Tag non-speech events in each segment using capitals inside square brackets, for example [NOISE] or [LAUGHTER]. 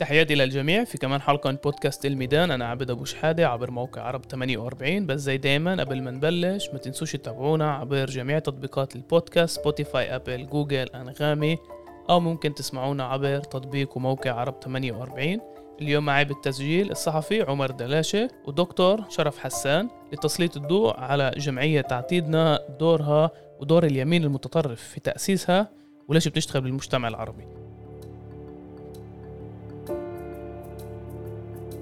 تحياتي للجميع في كمان حلقة من بودكاست الميدان. أنا عبد أبو شحادة عبر موقع عرب 48 بس زي دايما قبل ما نبلش ما تنسوش تتابعونا عبر جميع تطبيقات البودكاست سبوتيفاي أبل جوجل أنغامي أو ممكن تسمعونا عبر تطبيق وموقع عرب 48 اليوم معي بالتسجيل الصحفي عمر دلاشة ودكتور شرف حسان لتسليط الضوء على جمعية عتيدنا دورها ودور اليمين المتطرف في تأسيسها وليش بتشتغل بالمجتمع العربي.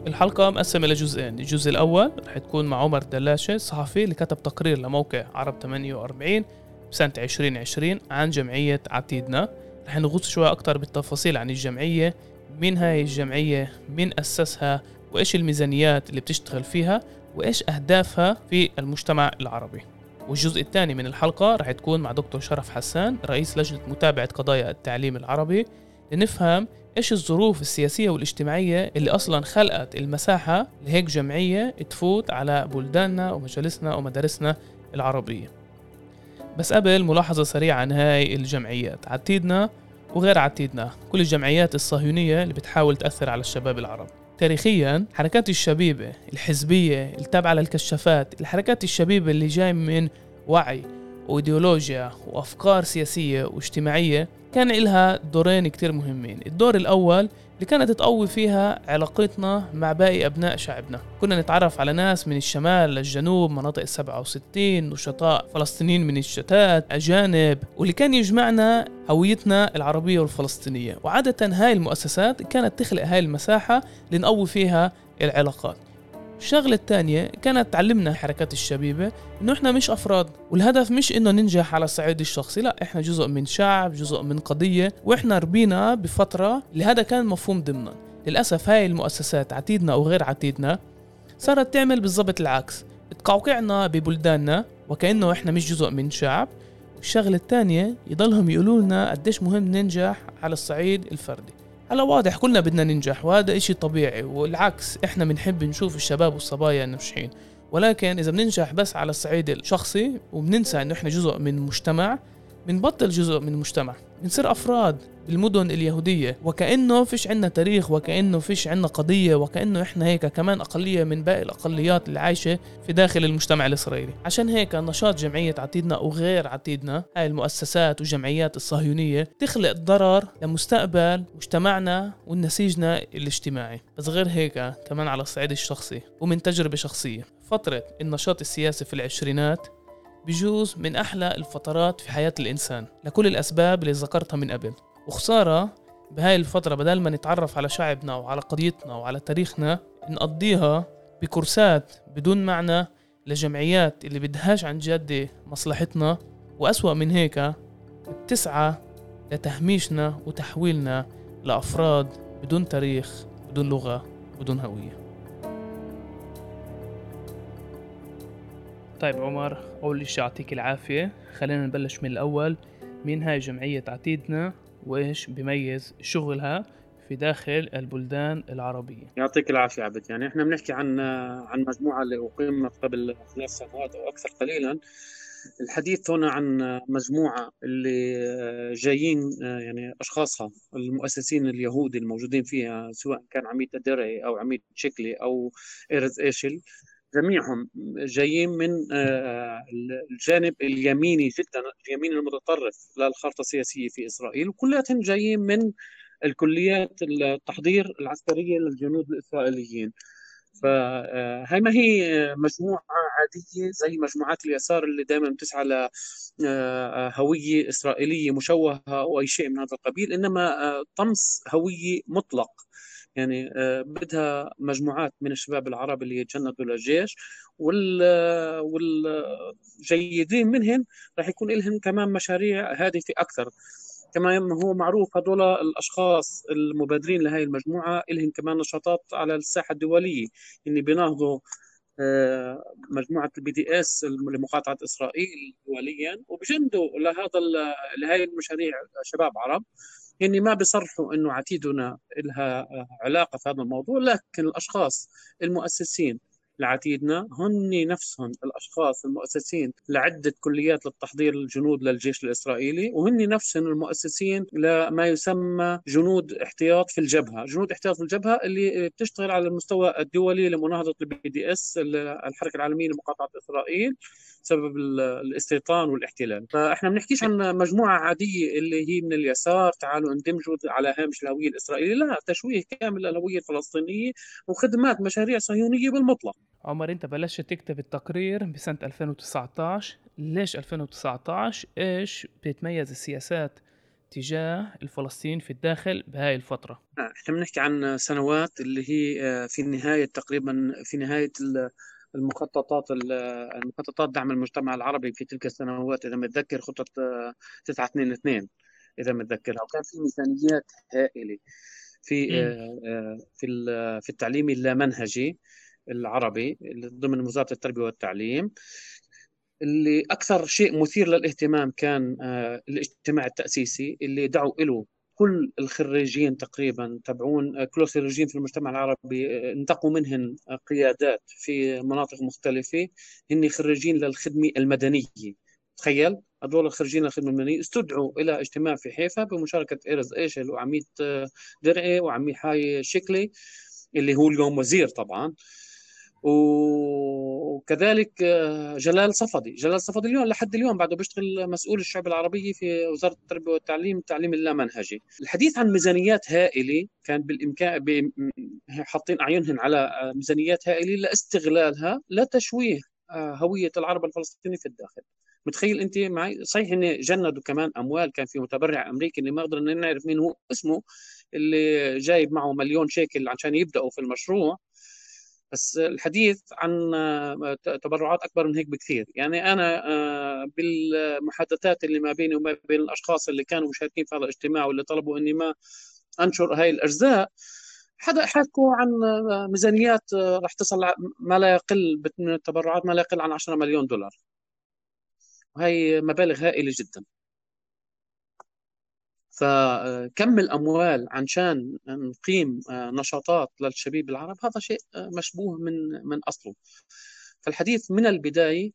الحلقة مقسمة لجزئين. الجزء الأول رح تكون مع عمر دلاشة صحفي اللي كتب تقرير لموقع عرب 48 بسنة 2020 عن جمعية عتيدنا. رح نغوص شوي أكتر بالتفاصيل عن الجمعية مين هاي الجمعية مين أسسها وإيش الميزانيات اللي بتشتغل فيها وإيش أهدافها في المجتمع العربي. والجزء الثاني من الحلقة رح تكون مع دكتور شرف حسان رئيس لجنة متابعة قضايا التعليم العربي لنفهم إيش الظروف السياسية والاجتماعية اللي أصلا خلقت المساحة لهيك جمعية تفوت على بلداننا ومجالسنا ومدارسنا العربية؟ بس قبل ملاحظة سريعة عن هاي الجمعيات عتيدنا وغير عتيدنا كل الجمعيات الصهيونية اللي بتحاول تأثر على الشباب العرب. تاريخيا حركات الشبيبة الحزبية التابعة للكشافات الحركات الشبيبة اللي جاي من وعي وإيديولوجيا وأفكار سياسية واجتماعية كان إلها دورين كتير مهمين. الدور الأول اللي كانت تقوي فيها علاقتنا مع باقي أبناء شعبنا. كنا نتعرف على ناس من الشمال للجنوب مناطق السبعة وستين نشطاء فلسطينيين من الشتات أجانب واللي كان يجمعنا هويتنا العربية والفلسطينية. وعادة هاي المؤسسات كانت تخلق هاي المساحة لنقوي فيها العلاقات. الشغلة الثانية كانت تعلمنا حركات الشبيبة إنه إحنا مش أفراد والهدف مش إنه ننجح على الصعيد الشخصي لا إحنا جزء من شعب جزء من قضية وإحنا ربينا بفترة اللي هذا كان مفهوم ضمنا. للأسف هاي المؤسسات عتيدنا أو غير عتيدنا صارت تعمل بالضبط العكس. تقعقعنا ببلداننا وكأنه إحنا مش جزء من شعب. والشغلة الثانية يضلهم يقولوا لنا قديش مهم ننجح على الصعيد الفردي. هلا واضح كلنا بدنا ننجح وهذا إشي طبيعي والعكس إحنا بنحب نشوف الشباب والصبايا الناجحين ولكن إذا بننجح بس على الصعيد الشخصي وبننسى إنه إحنا جزء من مجتمع بنبطل جزء من المجتمع بنصير أفراد. بالمدن اليهودية وكأنه فيش عنا تاريخ وكأنه فيش عنا قضية وكأنه إحنا هيك كمان أقلية من باقي الأقليات اللي عايشة في داخل المجتمع الإسرائيلي. عشان هيك نشاط جمعية عتيدنا وغير عتيدنا هاي المؤسسات والجمعيات الصهيونية تخلق ضرر لمستقبل مجتمعنا ونسيجنا الاجتماعي. بس غير هيك كمان على الصعيد الشخصي ومن تجربة شخصية فترة النشاط السياسي في العشرينات بجوز من أحلى الفترات في حياة الإنسان لكل الأسباب اللي ذكرتها من قبل. وخسارة بهاي الفترة بدل ما نتعرف على شعبنا وعلى قضيتنا وعلى تاريخنا نقضيها بكورسات بدون معنى لجمعيات اللي بدهاش عن جد مصلحتنا. وأسوأ من هيك بتسعى لتهميشنا وتحويلنا لأفراد بدون تاريخ بدون لغة بدون هوية. طيب عمر أول شيء يعطيك العافية. خلينا نبلش من الأول. مين هاي جمعية عتيدنا؟ وإيش بيميز شغلها في داخل البلدان العربية. يعطيك العافية عبد يعني إحنا بنحكي عن عن مجموعة اللي أقيمت قبل ثلاث سنوات أو أكثر قليلا. الحديث هنا عن مجموعة اللي جايين يعني أشخاصها المؤسسين اليهود الموجودين فيها سواء كان عميد الدرعي أو عميد شكلي أو إيرز إيشل. جميعهم جايين من آه، الجانب اليميني جدا اليمين المتطرف للخارطه السياسية في إسرائيل وكلياتهم جايين من الكليات التحضير العسكرية للجنود الإسرائيليين. فهي آه، ما هي مجموعة عادية زي مجموعات اليسار اللي دائما بتسعى لهوية آه، إسرائيلية مشوهة أو أي شيء من هذا القبيل إنما طمس هوية مطلق. يعني آه، بدها مجموعات من الشباب العرب اللي يتجندوا للجيش وال والجيدين منهم راح يكون لهم كمان مشاريع هادفة أكثر. كما هو معروف هذول الأشخاص المبادرين لهي المجموعة لهم كمان نشاطات على الساحة الدولية اللي بيناهضوا آه، مجموعة ال BDS لمقاطعة إسرائيل دوليا وبجندوا لهذا لهي المشاريع شباب عرب. يعني ما بيصرحوا إنه عتيدنا لها علاقة في هذا الموضوع لكن الأشخاص المؤسسين لعتيدنا هن نفسهم الأشخاص المؤسسين لعدة كليات للتحضير الجنود للجيش الإسرائيلي وهن نفسهم المؤسسين لما يسمى جنود احتياط في الجبهة، جنود احتياط في الجبهة اللي بتشتغل على المستوى الدولي لمناهضة ال BDS الحركة العالمية لمقاطعة إسرائيل. بسبب الاستيطان والاحتلال. فاحنا بنحكيش عن مجموعة عادية اللي هي من اليسار تعالوا اندمجوا على هامش الهوية الإسرائيلية. لا تشويه كامل للهوية الفلسطينية وخدمات مشاريع صهيونية بالمطلق. عمر انت بلشت تكتب التقرير بسنة 2019 ليش 2019 إيش بتتميز السياسات تجاه الفلسطينيين في الداخل بهاي الفترة؟ إحنا بنحكي عن سنوات اللي هي آه، في نهاية تقريبا في نهاية المخططات المخططات دعم المجتمع العربي في تلك السنوات إذا متذكر خطة 922 إذا متذكرها وكان في ميزانيات هائلة في آه، آه، في في التعليم اللامنهجي العربي ضمن وزارة التربية والتعليم اللي أكثر شيء مثير للاهتمام كان آه، الاجتماع التأسيسي اللي دعوا له كل الخريجين تقريبا تبعون كل الخريجين في المجتمع العربي انتقوا منهن قيادات في مناطق مختلفة. هن خريجين للخدمة المدنية. تخيل هذول الخريجين للخدمة المدنية استدعوا إلى اجتماع في حيفا بمشاركة إيرز إيشل وعميد درعي وعمي حاي شكلي اللي هو اليوم وزير طبعا. وكذلك آه، جلال صفدي. جلال صفدي اليوم لحد اليوم بعده بيشتغل مسؤول الشعب العربية في وزارة التربية والتعليم التعليم اللامنهجي. الحديث عن ميزانيات هائلة كان بالإمكان حاطين أعينهم على آه، ميزانيات هائلة لاستغلالها لتشويه آه، هوية العرب الفلسطيني في الداخل. متخيل أنت؟ معي صحيح ان جندوا كمان أموال كان في متبرع أمريكي اللي ما قدرنا نعرف مين هو اسمه اللي جايب معه مليون شيكل عشان يبدأوا في المشروع. بس الحديث عن آه، تبرعات أكبر من هيك بكثير. يعني أنا آه، بالمحادثات اللي ما بيني وما بين الأشخاص اللي كانوا مشاركين في هذا الاجتماع واللي طلبوا إني ما أنشر هاي الأجزاء حدا حكوا عن آه، ميزانيات راح تصل ما لا يقل من التبرعات ما لا يقل عن 10 مليون دولار. وهي مبالغ هائلة جدا. فكم الأموال عشان نقيم آه، نشاطات للشبيب العرب؟ هذا شيء آه، مشبوه من من أصله. فالحديث من البداية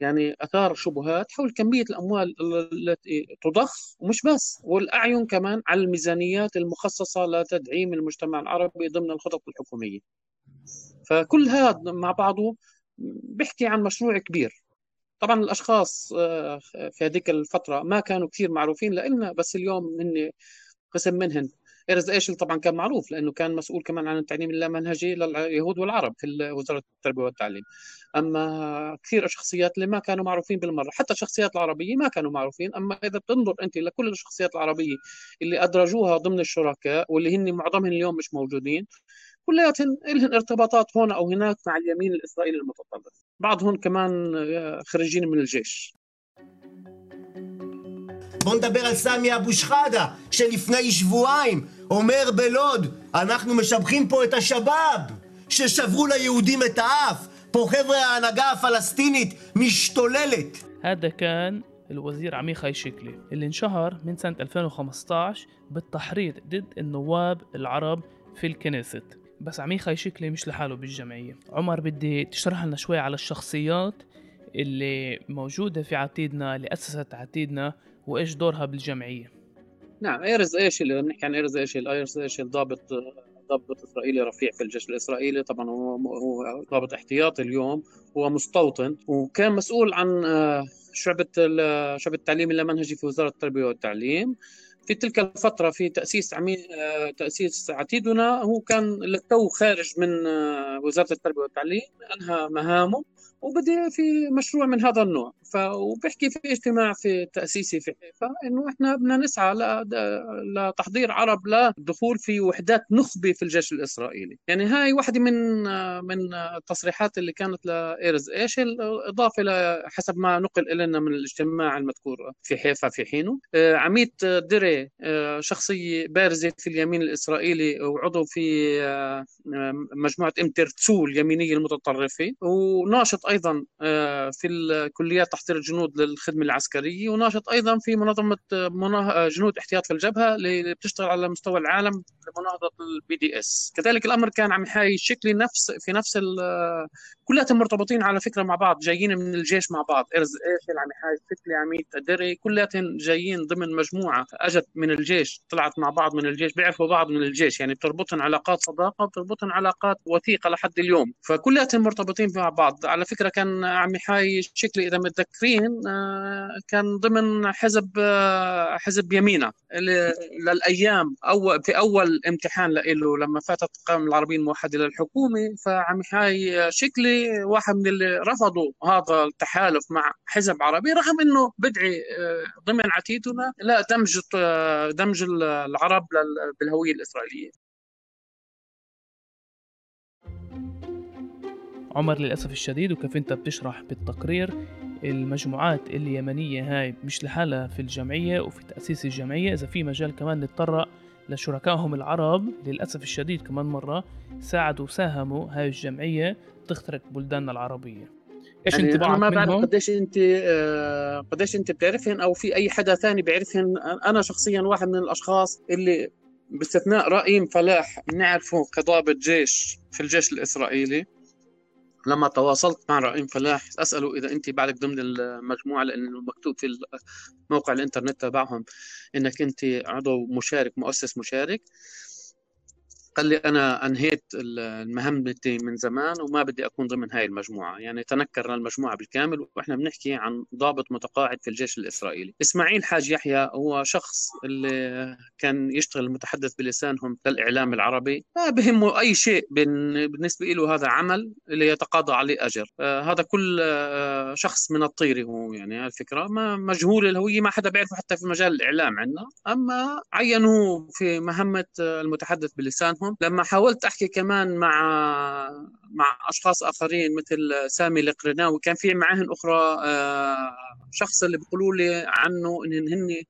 يعني أثار شبهات حول كمية الأموال التي تضخ ومش بس والأعين كمان على الميزانيات المخصصة لتدعيم المجتمع العربي ضمن الخطط الحكومية. فكل هذا مع بعضه بيحكي عن مشروع كبير. طبعا الأشخاص آه، في هذيك الفترة ما كانوا كثير معروفين لنا بس اليوم هن قسم منهن. إرز إيشل طبعا كان معروف لأنه كان مسؤول كمان عن التعليم اللامنهجي لليهود والعرب في وزارة التربية والتعليم. أما كثير الشخصيات اللي ما كانوا معروفين بالمرة حتى الشخصيات العربية ما كانوا معروفين. أما إذا بتنظر أنت لكل الشخصيات العربية اللي أدرجوها ضمن الشركاء واللي هن معظمهم اليوم مش موجودين كلياتهم لهم ارتباطات هون او هناك مع اليمين الاسرائيلي المتطرف بعضهم كمان آه، خريجين من الجيش בוא נדבר על סמי אבו שחאדה, שלפני שבועיים אומר בלוד, אנחנו משבחים פה את השבאב, ששברו ליהודים את האף. פה חבר'ה ההנהגה הפלסטינית משתוללת. هذا كان الوزير عميخاي شكلي اللي انشهر من سنة 2015 بالتحريض ضد النواب العرب في الكنيست بس عميحاي شكلي مش لحاله بالجمعية. عمر بدي تشرح لنا شوي على الشخصيات اللي موجودة في عتيدنا اللي أسست عتيدنا وإيش دورها بالجمعية. نعم إيرز ايشل نحكي عن إيرز ايشل إيرز ايشل ضابط ضابط إسرائيلي رفيع في الجيش الإسرائيلي. طبعا هو ضابط احتياطي اليوم هو مستوطن وكان مسؤول عن آه، شعبة شعبة التعليم اللامنهجي في وزارة التربية والتعليم. في تلك الفترة في تأسيس عمي... آه، تأسيس عتيدنا هو كان للتو خارج من آه، وزارة التربية والتعليم أنهى مهامه وبدأ في مشروع من هذا النوع. وبحكي في اجتماع في تأسيسي في حيفا إنه إحنا بدنا نسعى لتحضير عرب للدخول في وحدات نخبة في الجيش الإسرائيلي، يعني هاي واحدة من من التصريحات اللي كانت لإيرز ايشل اضافه حسب ما نقل إلينا من الاجتماع المذكور في حيفا في حينه، آه، عميد دري آه، شخصية بارزة في اليمين الإسرائيلي وعضو في آه، مجموعة امترتسو اليمينيه المتطرفة. وناشط أيضا في الكليات تحضير الجنود للخدمة العسكرية وناشط أيضا في منظمة جنود احتياط في الجبهة اللي بتشتغل على مستوى العالم لمناهضة ال BDS كذلك الأمر كان عميحاي شكلي نفس في نفس كلياتهم مرتبطين على فكرة مع بعض جايين من الجيش مع بعض. إرز إيشل عميحاي شكلي عميد دري كلياتهم جايين ضمن مجموعة أجت من الجيش طلعت مع بعض من الجيش بيعرفوا بعض من الجيش يعني بتربطهم علاقات صداقة بتربطهم علاقات وثيقة لحد اليوم. فكلياتهم مرتبطين مع بعض. على فكرة كان عميحاي شكلي إذا متذكرين آه، كان ضمن حزب آه، حزب يمينة. للأيام أو في أول امتحان له لما فاتت القائمه العربيه الموحده للحكومه فعم يحاي شكلي واحد من اللي رفضوا هذا التحالف مع حزب عربي رغم إنه بدعي آه، ضمن عتيدنا لا دمج دمج العرب بالهوية الإسرائيلية. عمر للأسف الشديد وكيف أنت بتشرح بالتقرير المجموعات اليمنية هاي مش لحالها في الجمعية وفي تأسيس الجمعية إذا في مجال كمان نتطرق لشركائهم العرب للأسف الشديد كمان مرة ساعدوا وساهموا هاي الجمعية تخترق بلداننا العربية. إيش يعني انطباعك ما بعرف قديش أنت آه، قديش أنت بتعرفهن أو في أي حدا ثاني بيعرفهن. أنا شخصيا واحد من الأشخاص اللي باستثناء رئيم فلاح بنعرفه كضابط جيش في الجيش الإسرائيلي. لما تواصلت مع رئيم فلاح أسأله إذا أنت بعدك ضمن المجموعة لأنه مكتوب في موقع الإنترنت تبعهم إنك أنت عضو مشارك مؤسس مشارك. قال لي أنا أنهيت المهمتي من زمان وما بدي أكون ضمن هاي المجموعة. يعني تنكرنا المجموعة بالكامل وإحنا بنحكي عن ضابط متقاعد في الجيش الإسرائيلي. إسماعيل حاج يحيى هو شخص اللي كان يشتغل المتحدث بلسانهم للاعلام العربي. ما بهمه أي شيء بالنسبة له هذا عمل اللي يتقاضى عليه أجر. آه هذا كل آه شخص من الطيري هو يعني الفكرة. ما مجهول الهوية ما حدا بيعرفه حتى في مجال الإعلام عندنا. أما عينوه في مهمة المتحدث بلسانهم معهم لما حاولت أحكي كمان مع مع أشخاص آخرين مثل سامي القرناوي كان في معاهن أخرى آه، شخص اللي بيقولوا لي عنه إن هن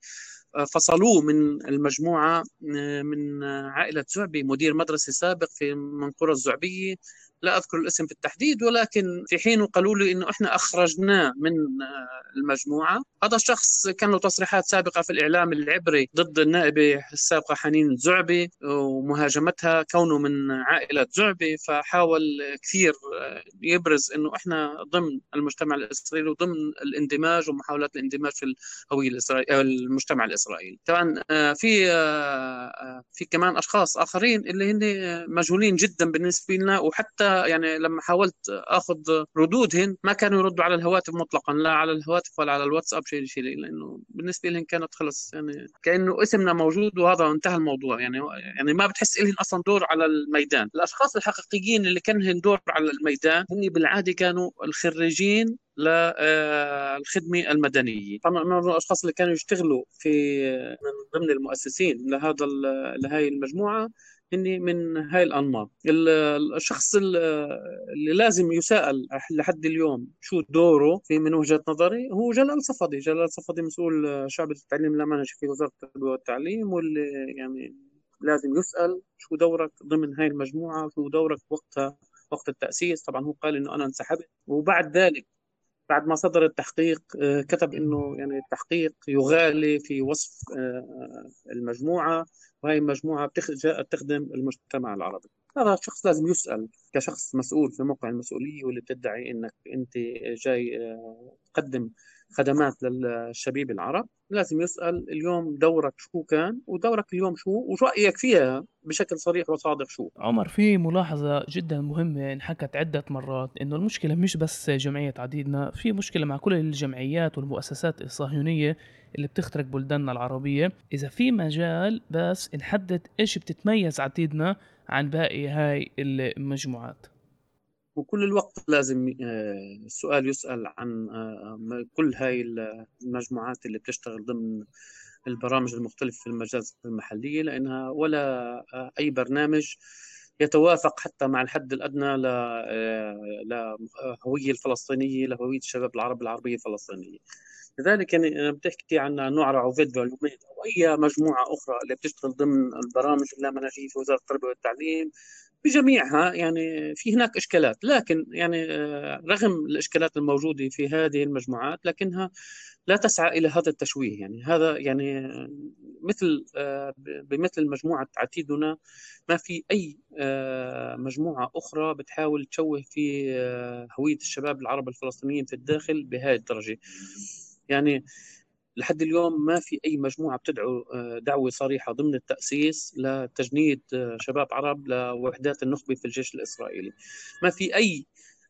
فصلوه من المجموعة آه، من عائلة زعبي مدير مدرسة سابق في منقورة الزعبية. لا أذكر الاسم بالتحديد ولكن في حين قالوا لي إنه إحنا اخرجناه من آه، المجموعة. هذا الشخص كان له تصريحات سابقة في الإعلام العبري ضد النائبة السابقة حنين زعبي ومهاجمتها كونه من عائلة زعبي فحاول كثير آه، يبرز إنه إحنا ضمن المجتمع الإسرائيلي وضمن الاندماج ومحاولات الاندماج في الهوية الإسرائيلية المجتمع الإسرائيلي. طبعا آه، في في كمان أشخاص آخرين اللي هن مجهولين جدا بالنسبة لنا وحتى يعني لما حاولت أخذ ردودهن ما كانوا يردوا على الهواتف مطلقا لا على الهواتف ولا على الواتساب شيء شيء لأنه بالنسبة لهم كانت خلص يعني كأنه اسمنا موجود وهذا انتهى الموضوع. يعني يعني ما بتحس لهم أصلا دور على الميدان. الأشخاص الحقيقيين اللي كان لهم دور على الميدان هن بالعادة كانوا الخريجين للخدمة المدنية. طبعا الأشخاص اللي كانوا يشتغلوا في من ضمن المؤسسين لهذا لهي المجموعة إني من هاي الأنماط. الشخص اللي لازم يسال لحد اليوم شو دوره في من وجهة نظري هو جلال صفدي. جلال صفدي مسؤول شعبة التعليم الامانه في وزارة التربية والتعليم واللي يعني لازم يسأل شو دورك ضمن هاي المجموعة شو دورك وقتها وقت التأسيس. طبعا هو قال إنه أنا انسحبت. وبعد ذلك بعد ما صدر التحقيق آه، كتب إنه يعني التحقيق يغالي في وصف آه، المجموعة وهي المجموعة تخدم المجتمع العربي. هذا الشخص لازم يسأل كشخص مسؤول في موقع المسؤولية واللي بتدعي إنك أنت جاي آه، تقدم خدمات للشبيب العرب لازم يسأل اليوم دورك شو كان ودورك اليوم شو وشو رأيك فيها بشكل صريح وصادق شو. عمر. في ملاحظة جدا مهمة انحكت عدة مرات إنه المشكلة مش بس جمعية عديدنا في مشكلة مع كل الجمعيات والمؤسسات الصهيونية اللي بتخترق بلداننا العربية. إذا في مجال بس نحدد إيش بتتميز عتيدنا عن باقي هاي المجموعات. وكل الوقت لازم آه، السؤال يسأل عن آه، كل هاي المجموعات اللي بتشتغل ضمن البرامج المختلفة في المجالس المحلية لأنها ولا آه، أي برنامج يتوافق حتى مع الحد الأدنى لهوية الفلسطينية لهوية الشباب العرب العربية الفلسطينية. لذلك يعني بتحكي عن نوع عوفيد أو أي مجموعة أخرى اللي بتشتغل ضمن البرامج اللامنهجيه في وزارة التربية والتعليم. بجميعها يعني في هناك إشكالات لكن يعني آه، رغم الإشكالات الموجودة في هذه المجموعات لكنها لا تسعى إلى هذا التشويه. يعني هذا يعني مثل آه، بمثل مجموعة عتيدنا ما في أي آه، مجموعة أخرى بتحاول تشوه في هوية الشباب العرب الفلسطينيين في الداخل بهذه الدرجة. يعني لحد اليوم ما في أي مجموعة بتدعو آه، دعوة صريحة ضمن التأسيس لتجنيد آه، شباب عرب لوحدات النخبة في الجيش الإسرائيلي. ما في أي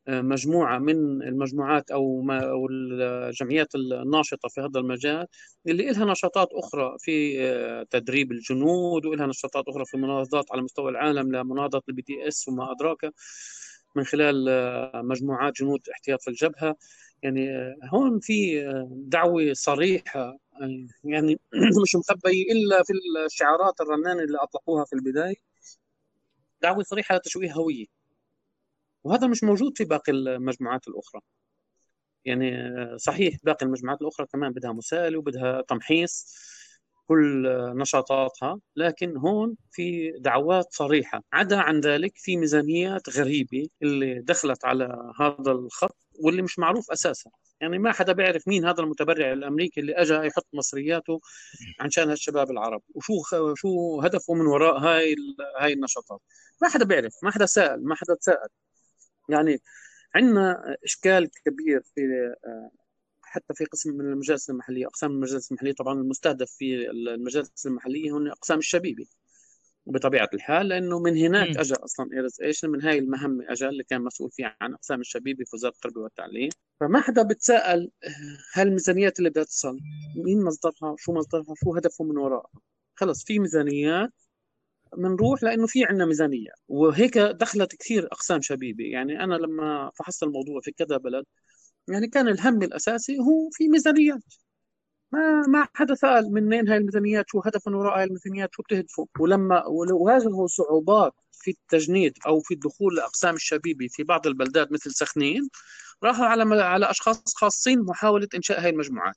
آه، مجموعة من المجموعات أو ما أو الجمعيات الناشطة في هذا المجال اللي لها نشاطات أخرى في تدريب الجنود ولها نشاطات أخرى في مناهضات على مستوى العالم لمناهضة ال BDS وما أدراك من خلال مجموعات جنود احتياط في الجبهة. يعني هون في دعوة صريحة يعني [CLEARS THROAT] مش مخبية إلا في الشعارات الرنانة اللي أطلقوها في البداية. دعوة صريحة لتشويه هوية. وهذا مش موجود في باقي المجموعات الأخرى. يعني صحيح باقي المجموعات الأخرى كمان بدها مساءلة وبدها تمحيص. كل نشاطاتها لكن هون في دعوات صريحة. عدا عن ذلك في ميزانيات غريبة اللي دخلت على هذا الخط واللي مش معروف أساسا. يعني ما حدا بيعرف مين هذا المتبرع الأمريكي اللي اجى يحط مصرياته عشان هالشباب العرب وشو شو هدفه من وراء هاي هاي النشاطات. ما حدا بيعرف ما حدا سأل ما حدا تساءل. يعني عندنا إشكال كبير في حتى في قسم من المجالس المحلية. أقسام المجالس المحلية طبعا المستهدف في المجالس المحلية هن أقسام الشبيبه بطبيعة الحال لأنه من هناك اجى أصلا ايرز ايشل من هاي المهمة اجى اللي كان مسؤول فيها عن أقسام الشبيبه في وزارة التربية والتعليم. فما حدا بتساءل هالميزانيات اللي بدها تصل؟ مين مصدرها؟ شو مصدرها؟ شو هدفه من وراءها؟ خلص في ميزانيات بنروح لأنه في عندنا ميزانية. وهيك دخلت كثير أقسام شبيبه يعني أنا لما فحصت الموضوع في كذا بلد يعني كان الهم الأساسي هو في ميزانيات. ما ما حدا سال منين هاي الميزانيات؟ شو هدف وراء هاي الميزانيات؟ شو بتهدفوا ولما واجهوا صعوبات في التجنيد أو في الدخول لاقسام الشبيبة في بعض البلدات مثل سخنين راحوا على على أشخاص خاصين محاولة إنشاء هاي المجموعات.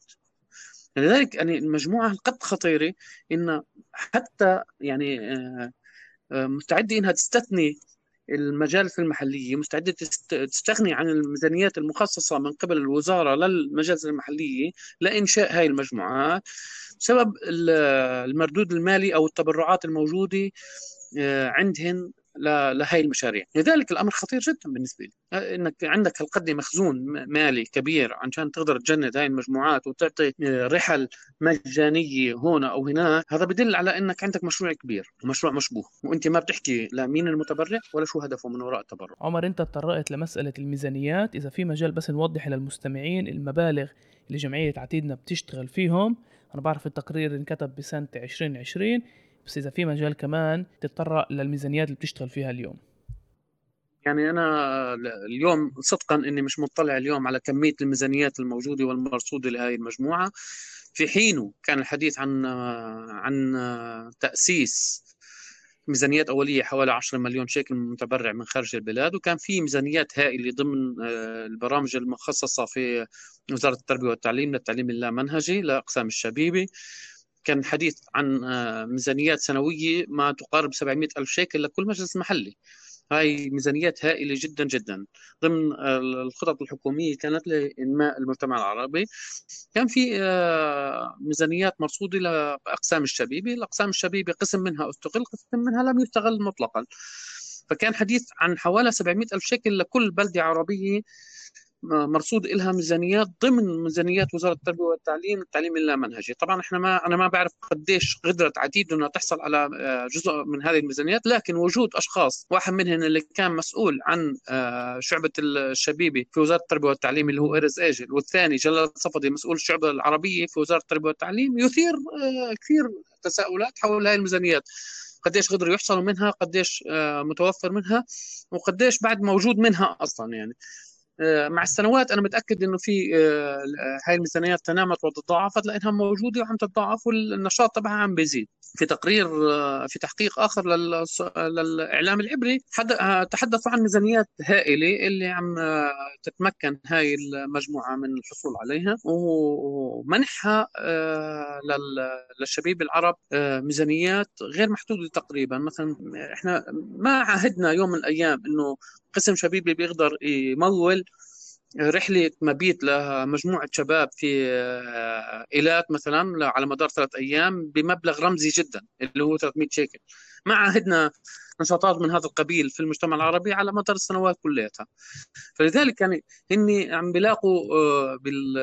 لذلك يعني المجموعة قد خطيرة إن حتى يعني آه، آه، مستعدة إنها تستثني المجالس المحلية مستعدة تستغني عن الميزانيات المخصصة من قبل الوزارة للمجالس المحلية لإنشاء هاي المجموعات بسبب المردود المالي أو التبرعات الموجودة آه، عندهن لهي المشاريع. لذلك الأمر خطير جدا بالنسبة لي. إنك عندك هالقد مخزون مالي كبير عشان تقدر تجند هاي المجموعات وتعطي رحل مجانية هون أو هناك هذا بدل على إنك عندك مشروع كبير ومشروع مشبوه. وأنت ما بتحكي لمين المتبرع ولا شو هدفه من وراء التبرع. عمر أنت تطرقت لمسألة الميزانيات. إذا في مجال بس نوضح للمستمعين المبالغ اللي جمعية عتيدنا بتشتغل فيهم. أنا بعرف التقرير انكتب بسنة 2020 بس إذا في مجال كمان تتطرق للميزانيات اللي بتشتغل فيها اليوم. يعني أنا اليوم صدقا إني مش مطلع اليوم على كمية الميزانيات الموجودة والمرصودة لهذه المجموعة. في حينه كان الحديث عن عن تأسيس ميزانيات أولية حوالي 10 مليون شيكل متبرع من خارج البلاد وكان في ميزانيات هائلة ضمن آه، البرامج المخصصة في وزارة التربية والتعليم للتعليم اللامنهجي لأقسام الشبيبة. كان حديث عن آه، ميزانيات سنوية ما تقارب 700 ألف شيكل لكل مجلس محلي. هاي ميزانيات هائلة جدا جدا. ضمن آه، الخطط الحكومية كانت لإنماء المجتمع العربي. كان في آه، ميزانيات مرصودة لأقسام الشبيبة. الأقسام الشبيبة قسم منها استغل قسم منها لم يستغل مطلقا. فكان حديث عن حوالي 700 ألف شيكل لكل بلدة عربية مرصود لها ميزانيات ضمن ميزانيات وزارة التربية والتعليم التعليم اللامنهجي. طبعا إحنا ما أنا ما بعرف قديش قدرت عتيد إنها تحصل على آه، جزء من هذه الميزانيات لكن وجود أشخاص واحد منهم اللي كان مسؤول عن آه، شعبة الشبيبه في وزارة التربية والتعليم اللي هو ارز أجل والثاني جلال صفدي مسؤول الشعبه العربية في وزارة التربية والتعليم يثير آه، كثير تساؤلات حول هذه الميزانيات. قديش قدروا يحصلوا منها قديش متوفر منها وقديش بعد موجود منها أصلا يعني. مع السنوات أنا متأكد إنه في هاي الميزانيات تنامت وتضاعفت لأنها موجودة وعم تتضاعف والنشاط تبعها عم بيزيد. في تقرير في تحقيق آخر للإعلام العبري تحدثوا عن ميزانيات هائلة اللي عم تتمكن هاي المجموعة من الحصول عليها. ومنحها للشبيب العرب ميزانيات غير محدودة تقريبا. مثلا إحنا ما عهدنا يوم من الأيام إنه قسم شبيبي بيقدر يمول رحلة مبيت لمجموعة شباب في آه، إيلات مثلا على مدار ثلاث أيام بمبلغ رمزي جدا اللي هو 300 شيكل. ما عهدنا نشاطات من هذا القبيل في المجتمع العربي على مدار السنوات كلها فلذلك يعني هني عم بيلاقوا آه، بال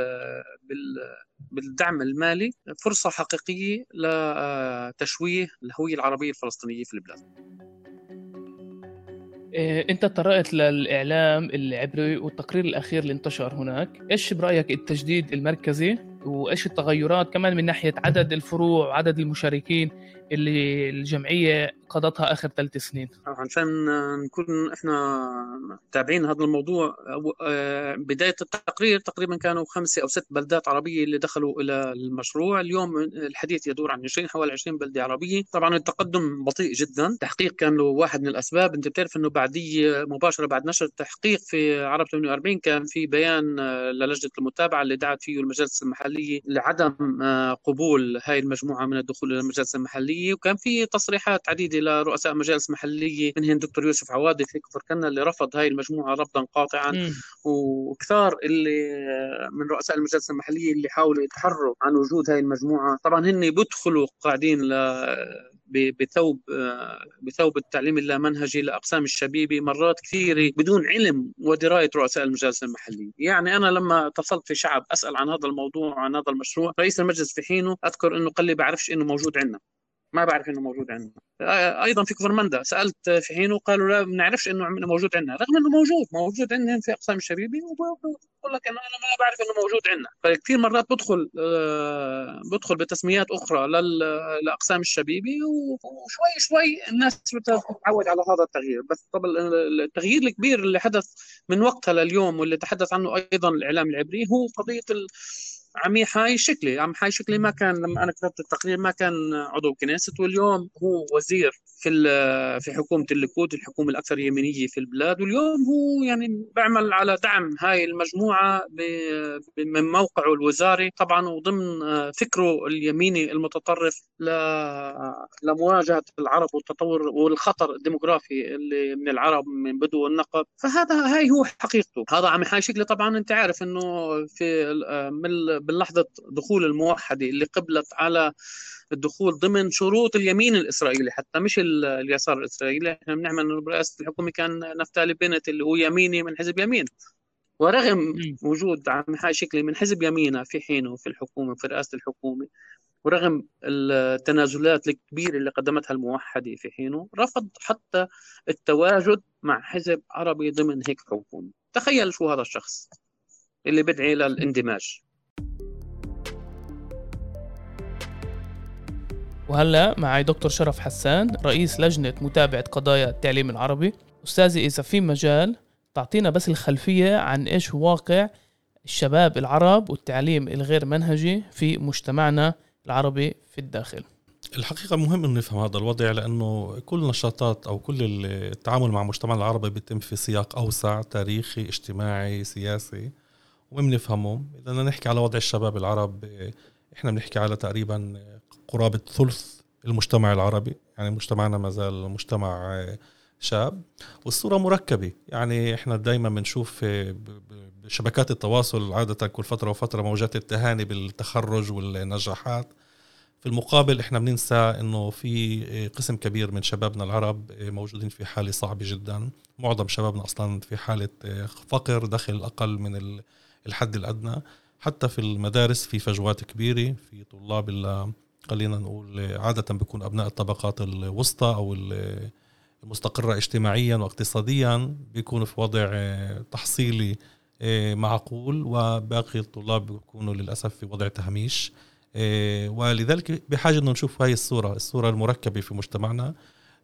بالدعم المالي فرصة حقيقية لتشويه الهوية العربية الفلسطينية في البلاد انت تطرقت للإعلام العبري والتقرير الأخير اللي انتشر هناك. إيش برأيك التجديد المركزي؟ وإيش التغيرات كمان من ناحية عدد الفروع وعدد المشاركين اللي الجمعية قضتها آخر ثلاث سنين. عشان نكون إحنا تابعين هذا الموضوع آه، بداية التقرير تقريبا كانوا خمسه أو ست بلدات عربية اللي دخلوا إلى المشروع. اليوم الحديث يدور عن 20 حوالي 20 بلدة عربية. طبعا التقدم بطيء جدا. تحقيق كان له واحد من الأسباب. أنت بتعرف إنه بعدية مباشرة بعد نشر التحقيق في عرب 48 كان في بيان آه، للجنة المتابعة اللي دعت فيه المجالس المحلية لعدم آه، قبول هاي المجموعة من الدخول إلى المجالس المحلية. وكان في تصريحات عديدة لرؤساء مجالس محلية منهم دكتور يوسف عوادي في كفر كنا اللي رفض هاي المجموعة رفضا قاطعا. وكثار اللي من رؤساء المجالس المحلية اللي حاولوا يتحروا عن وجود هاي المجموعة. طبعا هن بيدخلوا قاعدين ل بثوب بثوب التعليم اللامنهجي لأقسام الشبيبة. مرات كثيرة بدون علم ودراية رؤساء المجالس المحلية، يعني أنا لما اتصلت في شعب أسأل عن هذا الموضوع عن هذا المشروع، رئيس المجلس في حينه أذكر إنه قال لي بعرفش إنه موجود عندنا، ما بعرف إنه موجود عندنا. آه، أيضا في كفر مندا سألت في حين وقالوا لا ما بنعرفش إنه موجود عندنا. رغم إنه موجود موجود عندهم في أقسام الشبيبي وبقول لك إنه أنا ما بعرف إنه موجود عندنا. فكثير مرات بدخل آه، بدخل بتسميات أخرى لأقسام الشبيبي وشوي شوي الناس بتتعود على هذا التغيير. بس طب التغيير الكبير اللي حدث من وقتها لليوم واللي تحدث عنه أيضا الإعلام العبري هو قضية عمي حاي شكلي عم حاي شكلي ما كان لما أنا كتبت التقرير ما كان عضو كنيسة واليوم هو وزير في في حكومة الليكود الحكومة الأكثر يمينية في البلاد. واليوم هو يعني بيعمل على دعم هاي المجموعة من موقعه الوزاري. طبعا وضمن فكره اليميني المتطرف لمواجهة العرب والتطور والخطر الديموغرافي اللي من العرب من بدو النقب فهذا هاي هو حقيقته. هذا عميحاي شكلي طبعا أنت عارف إنه في من باللحظة دخول الموحدة اللي قبلت على الدخول ضمن شروط اليمين الإسرائيلي حتى مش اليسار الإسرائيلي. إحنا بنعمل رئاسة الحكومة كان نفتالي بينيت اللي هو يميني من حزب يمين. ورغم وجود عم شكلي من حزب يمينة في حينه في الحكومة في رئاسة الحكومة ورغم التنازلات الكبيرة اللي قدمتها الموحدة في حينه رفض حتى التواجد مع حزب عربي ضمن هيك حكومة. تخيل شو هذا الشخص اللي بدعي للإندماج. وهلا معي دكتور شرف حسان رئيس لجنة متابعة قضايا التعليم العربي. أستاذي إذا في مجال تعطينا بس الخلفية عن إيش واقع الشباب العرب والتعليم الغير منهجي في مجتمعنا العربي في الداخل. الحقيقة مهم أن نفهم هذا الوضع لأنه كل نشاطات أو كل التعامل مع المجتمع العربي بيتم في سياق أوسع تاريخي اجتماعي سياسي ومهم نفهمه. إذا نحكي على وضع الشباب العرب إحنا بنحكي على تقريبا قرابة ثلث المجتمع العربي يعني مجتمعنا ما زال مجتمع شاب والصورة مركبة. يعني إحنا دايما بنشوف بشبكات التواصل عادة كل فترة وفترة موجات التهاني بالتخرج والنجاحات. في المقابل إحنا بننسى إنه في قسم كبير من شبابنا العرب موجودين في حالة صعبة جدا. معظم شبابنا أصلا في حالة فقر دخل أقل من الحد الأدنى. حتى في المدارس في فجوات كبيرة في طلاب خلينا نقول عادة بيكون أبناء الطبقات الوسطى أو المستقرة اجتماعيا واقتصاديا بيكونوا في وضع تحصيلي معقول وباقي الطلاب بيكونوا للأسف في وضع تهميش. ولذلك بحاجة أنه نشوف هاي الصورة الصورة المركبة في مجتمعنا.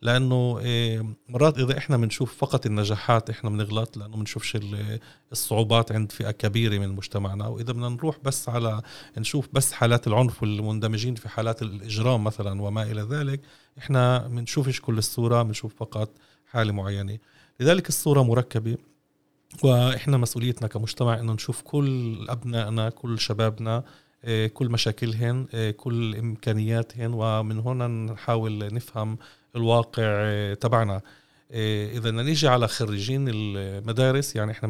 لأنه آه، مرات إذا إحنا بنشوف فقط النجاحات إحنا بنغلط لأنه بنشوفش الصعوبات عند فئة كبيرة من مجتمعنا. وإذا بدنا نروح بس على نشوف بس حالات العنف والمندمجين في حالات الإجرام مثلا وما إلى ذلك إحنا بنشوفش كل الصورة بنشوف فقط حالة معينة. لذلك الصورة مركبة وإحنا مسؤوليتنا كمجتمع إنه نشوف كل أبنائنا كل شبابنا آه، كل مشاكلهن آه، كل إمكانياتهن ومن هنا نحاول نفهم الواقع آه، تبعنا. إذا بدنا نيجي على خريجين المدارس يعني إحنا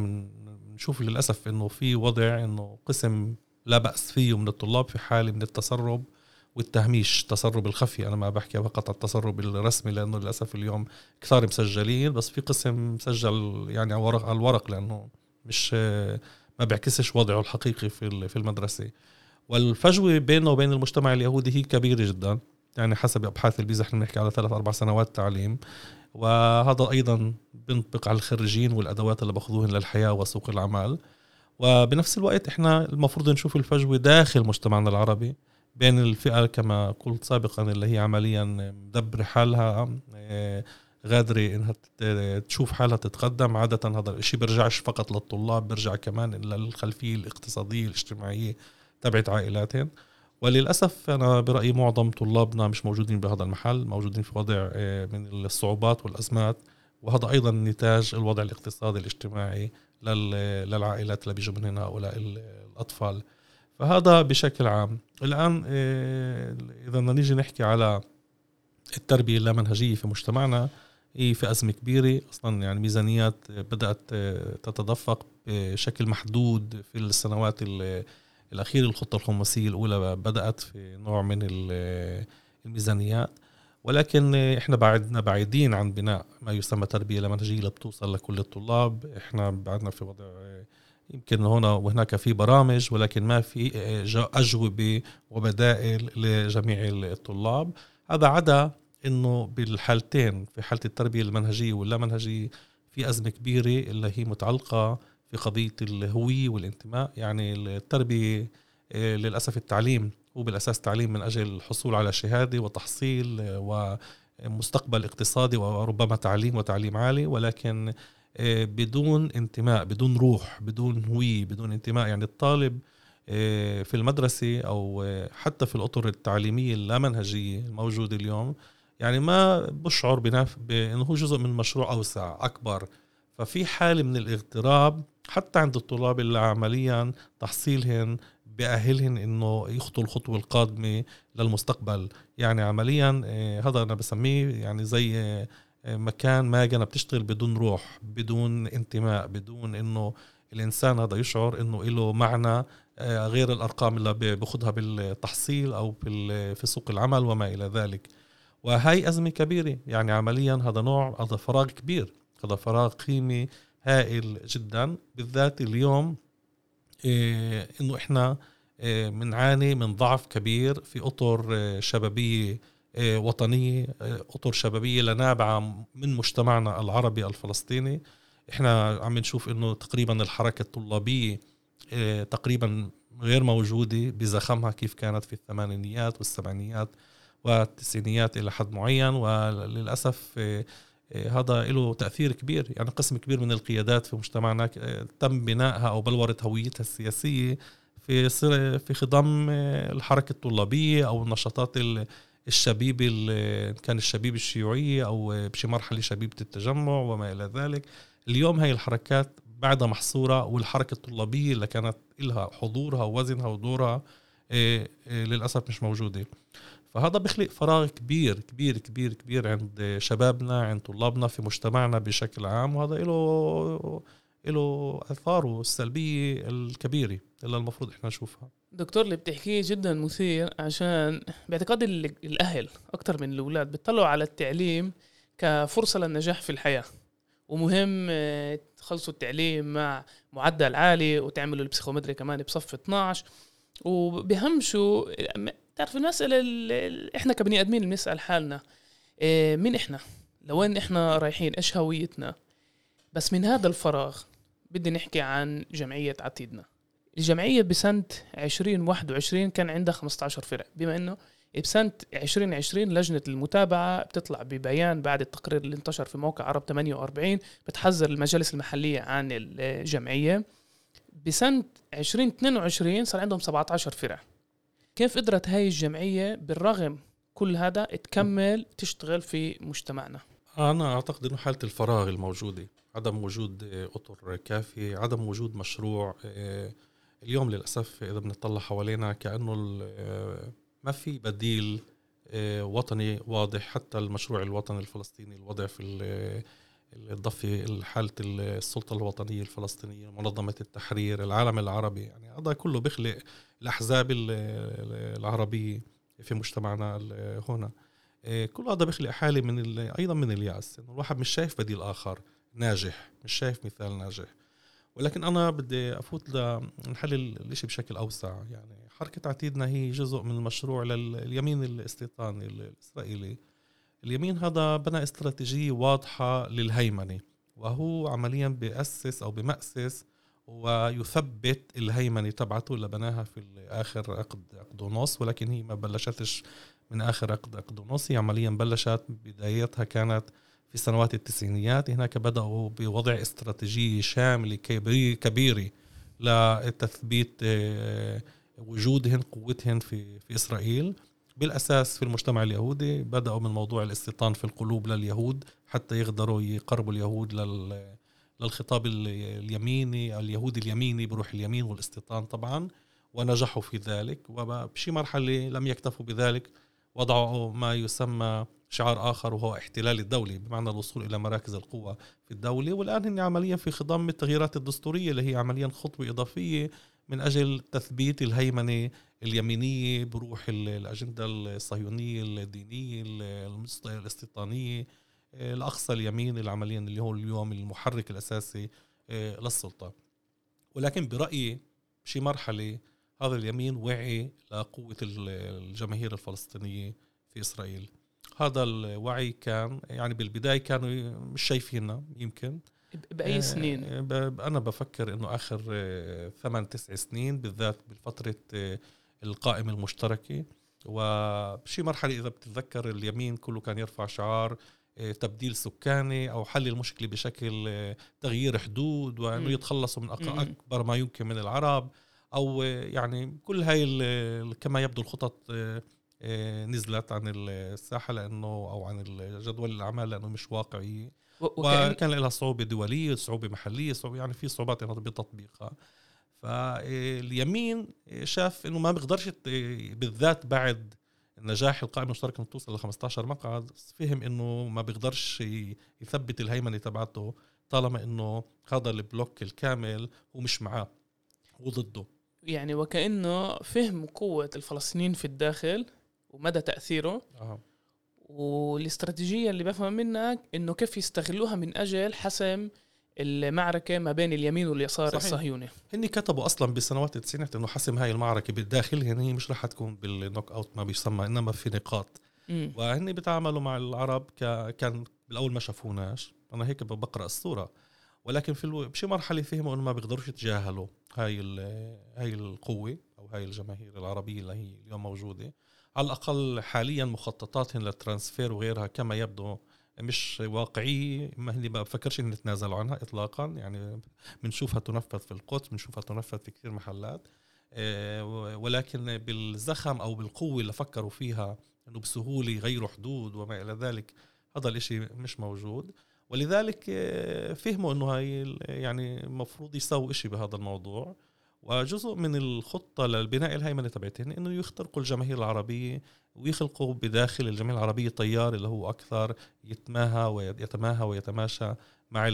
بنشوف للأسف إنه في وضع إنه قسم لا بأس فيه من الطلاب في حالة من التسرب والتهميش التسرب الخفي. أنا ما بحكي فقط على التسرب الرسمي لأنه للأسف اليوم كثار مسجلين بس في قسم مسجل يعني على الورق على الورق لأنه مش ما بيعكسش وضعه الحقيقي في في المدرسة. والفجوة بينه وبين المجتمع اليهودي هي كبيرة جدا. يعني حسب أبحاث البيزا إحنا بنحكي على ثلاث أربع سنوات تعليم. وهذا أيضا بينطبق على الخريجين والأدوات اللي بأخذوهن للحياة وسوق العمل وبنفس الوقت إحنا المفروض نشوف الفجوة داخل مجتمعنا العربي بين الفئة كما قلت سابقا اللي هي عمليا مدبره حالها آه، غادرة إنها تشوف حالها تتقدم. عادة هذا الشيء بيرجعش فقط للطلاب بيرجع كمان للخلفية الإقتصادية الاجتماعية تبعت عائلاتهم وللأسف أنا برأيي معظم طلابنا مش موجودين بهذا المحل موجودين في وضع آه، من الصعوبات والأزمات وهذا أيضا نتاج الوضع الاقتصادي الاجتماعي للعائلات اللي بيجوا من هنا هؤلاء الأطفال فهذا بشكل عام. الآن آه، إذا بدنا نيجي نحكي على التربية اللامنهجية في مجتمعنا هي في أزمة كبيرة. أصلا يعني ميزانيات بدأت آه، تتدفق بشكل محدود في السنوات الأخيرة الخطة الخماسية الأولى بدأت في نوع من الميزانيات. ولكن إحنا بعدنا بعيدين عن بناء ما يسمى تربية لمنهجية لبتوصل لكل الطلاب. إحنا بعدنا في وضع يمكن هنا وهناك في برامج ولكن ما في أجوبة وبدائل لجميع الطلاب. هذا عدا إنه بالحالتين في حالة التربية المنهجية واللامنهجيه في أزمة كبيرة اللي هي متعلقة في قضية الهوية والانتماء. يعني التربية آه، للأسف التعليم هو بالأساس تعليم من أجل الحصول على شهادة وتحصيل آه، ومستقبل اقتصادي وربما تعليم وتعليم عالي. ولكن آه، بدون انتماء بدون روح بدون هوية بدون انتماء. يعني الطالب في المدرسة أو حتى في الأطر التعليمية اللامنهجية الموجودة اليوم يعني ما بشعر بأنه هو جزء من مشروع أوسع أكبر. ففي حالة من الاغتراب حتى عند الطلاب اللي عمليا تحصيلهن بأهلهن إنه يخطوا الخطوة القادمة للمستقبل. يعني عمليا آه، هذا أنا بسميه يعني زي آه، مكان ما جانا بتشتغل بدون روح بدون انتماء بدون إنه الإنسان هذا يشعر إنه له معنى آه، غير الأرقام اللي باخذها بالتحصيل أو في سوق العمل وما إلى ذلك. وهي أزمة كبيرة. يعني عمليا هذا نوع هذا فراغ كبير. هذا فراغ قيمي هائل جدا بالذات اليوم إيه إنه إحنا بنعاني إيه من ضعف كبير في أطر إيه شبابية إيه وطنية إيه أطر شبابية لنابعة من مجتمعنا العربي الفلسطيني. إحنا عم نشوف إنه تقريبا الحركة الطلابية تقريبا غير موجودة بزخمها كيف كانت في الثمانينيات والسبعينيات والتسعينيات إلى حد معين. وللأسف هذا له تأثير كبير يعني قسم كبير من القيادات في مجتمعنا آه، تم بنائها أو بلورة هويتها السياسية في في خضم آه، الحركة الطلابية أو النشاطات الشبيبة إن كان الشبيبة الشيوعية أو بشي مرحلة شبيبة التجمع وما إلى ذلك. اليوم هاي الحركات بعدها محصورة والحركة الطلابية اللي كانت لها حضورها ووزنها ودورها آه، للأسف مش موجودة. فهذا بيخلق فراغ كبير كبير كبير كبير عند شبابنا عند طلابنا في مجتمعنا بشكل عام وهذا له له آثاره السلبية الكبيرة اللي المفروض إحنا نشوفها. دكتور اللي بتحكيه جدا مثير عشان باعتقادي الأهل أكثر من الأولاد بيطلعوا على التعليم كفرصة للنجاح في الحياة. ومهم آه، تخلصوا التعليم مع معدل عالي وتعملوا البسيخومتري كمان بصف 12 وبهمشوا تعرف المسألة اللي إحنا كبني آدمين بنسأل حالنا إيه مين إحنا؟ لوين إحنا رايحين؟ إيش هويتنا؟ بس من هذا الفراغ بدي نحكي عن جمعية عتيدنا الجمعية بسنة 2021 كان عندها 15 فرق بما إنه بسنة 2020 لجنة المتابعة بتطلع ببيان بعد التقرير اللي انتشر في موقع عرب 48 بتحذر المجالس المحلية عن الجمعية بسنة 2022 صار عندهم 17 فرع كيف قدرت هاي الجمعية بالرغم كل هذا تكمل تشتغل في مجتمعنا؟ أنا أعتقد أنه حالة الفراغ الموجودة عدم وجود أطر كافية عدم وجود مشروع آه، اليوم للأسف إذا بنطلع حوالينا كأنه آه، ما في بديل آه، وطني واضح حتى المشروع الوطني الفلسطيني الوضع في الضفة حالة السلطة الوطنية الفلسطينية منظمة التحرير العالم العربي يعني هذا كله بيخلق الأحزاب العربية في مجتمعنا هنا. آه، كل هذا بيخلق حالة من أيضا من اليأس إنه الواحد مش شايف بديل آخر ناجح مش شايف مثال ناجح. ولكن أنا بدي أفوت لنحلل الإشي بشكل أوسع. يعني حركة عتيدنا هي جزء من المشروع لليمين الاستيطاني الإسرائيلي. اليمين هذا بنى استراتيجية واضحة للهيمنة وهو عمليا بيأسس أو بمأسس ويثبت الهيمنة تبعته اللي بناها في آخر عقد ونص ولكن هي ما بلشتش من آخر عقد ونص هي عمليا بلشت بدايتها كانت في سنوات التسعينيات. هناك بدأوا بوضع استراتيجية شاملة كبيرة لتثبيت آه، وجودهن قوتهن في في إسرائيل. بالأساس في المجتمع اليهودي بدأوا من موضوع الاستيطان في القلوب لليهود حتى يقدروا يقربوا اليهود لل للخطاب اليميني اليهودي اليميني بروح اليمين والاستيطان طبعا ونجحوا في ذلك. وبشي مرحلة لم يكتفوا بذلك وضعوا ما يسمى شعار آخر وهو احتلال الدولة بمعنى الوصول إلى مراكز القوة في الدولة. والآن هن عمليا في خضم التغييرات الدستورية اللي هي عمليا خطوة إضافية من أجل تثبيت الهيمنة اليمينية بروح الأجندة الصهيونية الدينية الاستيطانية الأقصى اليمين العمليا اللي هو اليوم المحرك الأساسي آه، للسلطة. ولكن برأيي شي مرحلة هذا اليمين وعي لقوة الجماهير الفلسطينية في إسرائيل. هذا الوعي كان يعني بالبداية كانوا مش شايفيننا يمكن. بأي آه، سنين؟ أنا بفكر إنه آخر آه، ثمان تسع سنين بالذات بفترة آه، القائمه المشتركة. وبشي مرحلة إذا بتتذكر اليمين كله كان يرفع شعار تبديل سكاني أو حل المشكلة بشكل تغيير حدود وإنه يتخلصوا من أكبر ما يمكن من العرب أو يعني كل هاي كما يبدو الخطط نزلت عن الساحة لأنه أو عن جدول الأعمال لأنه مش واقعيه وكان لها صعوبة دولية صعوبة محلية صعوبة يعني في صعوبات بتطبيقها فاليمين شاف إنه ما بيقدرش بالذات بعد نجاح القائمة المشتركة إنه توصل ل 15 مقعد فهم إنه ما بيقدرش يثبت الهيمنة تبعته طالما إنه هذا البلوك الكامل هو مش معاه وضده يعني وكأنه فهم قوة الفلسطينيين في الداخل ومدى تأثيره. أه. والاستراتيجية اللي بفهم منك إنه كيف يستغلوها من أجل حسم المعركة ما بين اليمين واليسار صحيح. الصهيوني. هني كتبوا أصلا بالسنوات التسعينات إنه حسم هاي المعركة بالداخل يعني هي مش رح تكون بالنوك أوت ما بيسمى إنما في نقاط. وهن بيتعاملوا مع العرب ك... كان بالأول ما شافوناش. أنا هيك بقرأ الصورة. ولكن في ألو... بشي مرحلة فهموا إنه ما بيقدروش يتجاهلوا هاي ال... هاي القوة أو هاي الجماهير العربية اللي هي اليوم موجودة. على الأقل حاليا مخططاتهم للترانسفير وغيرها كما يبدو مش واقعية ما هني بفكرش ان نتنازلوا عنها اطلاقا. يعني بنشوفها تنفذ في القدس بنشوفها تنفذ في كثير محلات. آه، ولكن بالزخم أو بالقوة اللي فكروا فيها إنه بسهولة يغيروا حدود وما إلى ذلك هذا الإشي مش موجود. ولذلك آه، فهموا إنه هاي يعني المفروض يسووا إشي بهذا الموضوع. وجزء من الخطة للبناء الهيمنة تبعتهن إنه يخترقوا الجماهير العربية ويخلقوا بداخل الجماهير العربية تيار اللي هو أكثر يتماهى ويتماهى ويتماشى مع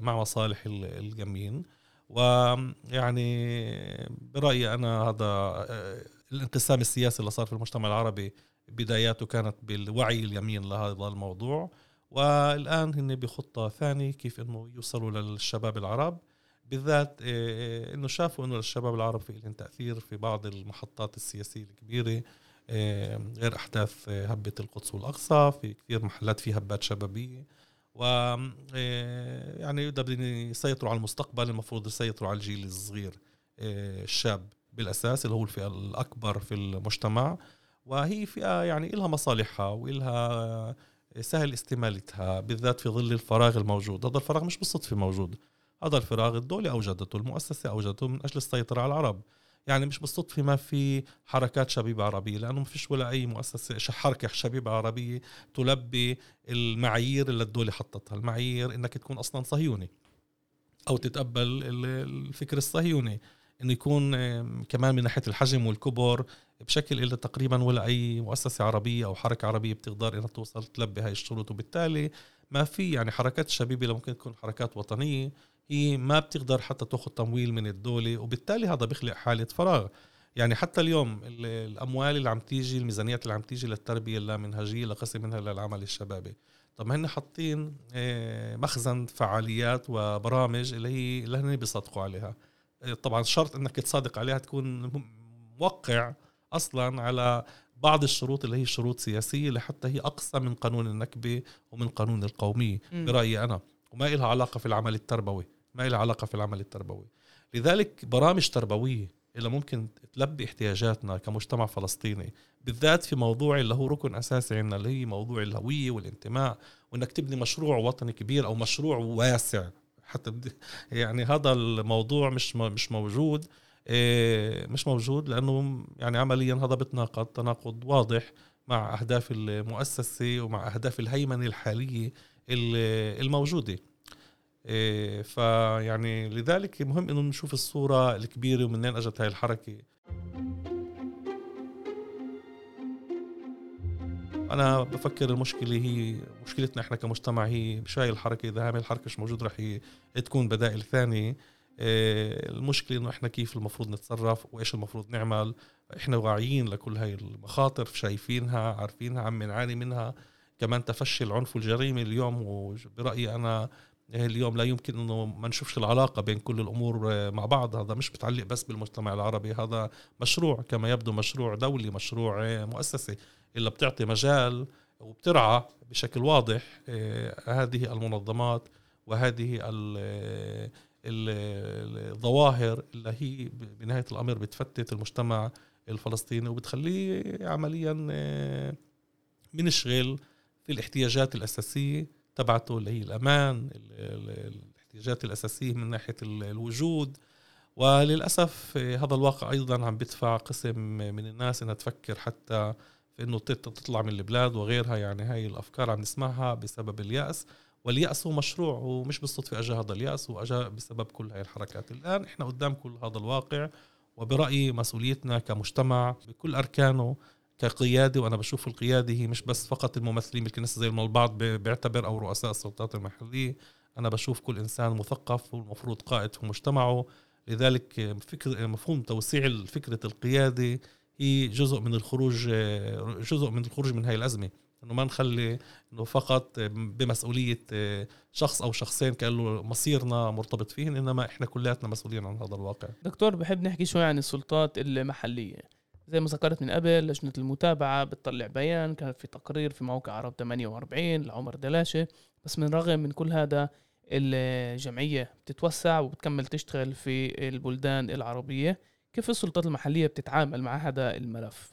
مع مصالح الجميل ويعني برأيي أنا هذا آه، الانقسام السياسي اللي صار في المجتمع العربي بداياته كانت بالوعي اليمين لهذا الموضوع. والآن هن بخطة ثانية كيف أنه يوصلوا للشباب العرب. بالذات آه، آه، إنه شافوا إنه الشباب العرب في لهم تأثير في بعض المحطات السياسية الكبيرة آه، غير أحداث هبة القدس والأقصى في كثير محلات في هبات شبابية. و يعني اذا بدهم يسيطروا على المستقبل المفروض يسيطروا على الجيل الصغير الشاب بالأساس اللي هو الفئة الأكبر في المجتمع. وهي فئة يعني إلها مصالحها وإلها سهل استمالتها بالذات في ظل الفراغ الموجود. هذا الفراغ مش بالصدفة موجود. هذا الفراغ الدولة أوجدته المؤسسة أوجدته من أجل السيطرة على العرب. يعني مش بالصدفة ما في حركات شبيبة عربية لأنه ما فيش ولا أي مؤسسة حركة شبيبة عربية تلبي المعايير اللي الدولة حطتها المعايير إنك تكون أصلا صهيوني أو تتقبل الفكر الصهيوني. إنه يكون كمان من ناحية الحجم والكبر بشكل إلا تقريبا ولا أي مؤسسة عربية أو حركة عربية بتقدر إنها توصل تلبي هاي الشروط. وبالتالي ما في يعني حركات الشبيبه اللي ممكن تكون حركات وطنية. هي ما بتقدر حتى تاخذ تمويل من الدولة وبالتالي هذا بيخلق حالة فراغ. يعني حتى اليوم الأموال اللي عم تيجي الميزانيات اللي عم تيجي للتربية اللامنهجية لقسم منها للعمل الشبابي. طب هن حاطين آه، مخزن فعاليات وبرامج اللي هي اللي هن بيصدقوا عليها. آه، طبعا شرط إنك تصادق عليها تكون موقع أصلا على بعض الشروط اللي هي شروط سياسية لحتى هي أقصى من قانون النكبة ومن قانون القومية. برأيي أنا. وما لها علاقة في العمل التربوي ما لها علاقة في العمل التربوي. لذلك برامج تربوية اللي ممكن تلبي احتياجاتنا كمجتمع فلسطيني بالذات في موضوع اللي هو ركن أساسي عندنا اللي هي موضوع الهوية والانتماء وإنك تبني مشروع وطني كبير أو مشروع واسع. حتى يعني هذا الموضوع مش مش موجود إيه، مش موجود لأنه يعني عمليا هذا بتناقض تناقض واضح مع أهداف المؤسسة ومع أهداف الهيمنة الحالية الموجودة. إيه، فيعني لذلك مهم إنه نشوف الصورة الكبيرة ومنين أجت هاي الحركة. أنا بفكر المشكلة هي مشكلتنا إحنا كمجتمع هي مش هاي الحركة إذا هاي الحركه مش موجوده رح تكون بدائل ثانية. إيه، المشكلة إنه إحنا كيف المفروض نتصرف وإيش المفروض نعمل. إحنا واعيين لكل هاي المخاطر شايفينها عارفينها عم نعاني منها. كمان تفشي العنف والجريمه اليوم وبرأيي أنا اليوم لا يمكن إنه ما نشوفش العلاقة بين كل الأمور آه، مع بعض. هذا مش متعلق بس بالمجتمع العربي هذا مشروع كما يبدو مشروع دولي مشروع آه، مؤسسي اللي بتعطي مجال وبترعى بشكل واضح آه، هذه المنظمات وهذه الظواهر اللي هي بنهاية الأمر بتفتت المجتمع الفلسطيني وبتخليه عمليا منشغل في الاحتياجات الأساسية تبعته اللي هي الأمان الاحتياجات الأساسية من ناحية الوجود. وللأسف هذا الواقع أيضا عم بيدفع قسم من الناس إنها تفكر حتى في إنه تطلع من البلاد وغيرها. يعني هاي الأفكار عم نسمعها بسبب اليأس. واليأس هو مشروع ومش بالصدفة أجا هذا اليأس وأجا بسبب كل هاي الحركات. الآن إحنا قدام كل هذا الواقع وبرأيي مسؤوليتنا كمجتمع بكل أركانه كقيادة وأنا بشوف القيادة هي مش بس فقط الممثلين بالكنيسه زي ما البعض بيعتبر أو رؤساء السلطات المحلية. أنا بشوف كل إنسان مثقف والمفروض قائد في مجتمعه. لذلك فكر مفهوم توسيع فكرة القيادة هي جزء من الخروج جزء من الخروج من هاي الأزمة. إنه ما نخلي إنه فقط بمسؤولية شخص أو شخصين كأنه مصيرنا مرتبط فيهن إنما إحنا كلياتنا مسؤولين عن هذا الواقع. دكتور بحب نحكي شوي عن السلطات المحلية. زي ما ذكرت من قبل لجنة المتابعة بتطلع بيان كان في تقرير في موقع عرب 48 لعمر دلاشة. بس من رغم من كل هذا الجمعية بتتوسع وبتكمل تشتغل في البلدان العربية. كيف السلطات المحلية بتتعامل مع هذا الملف؟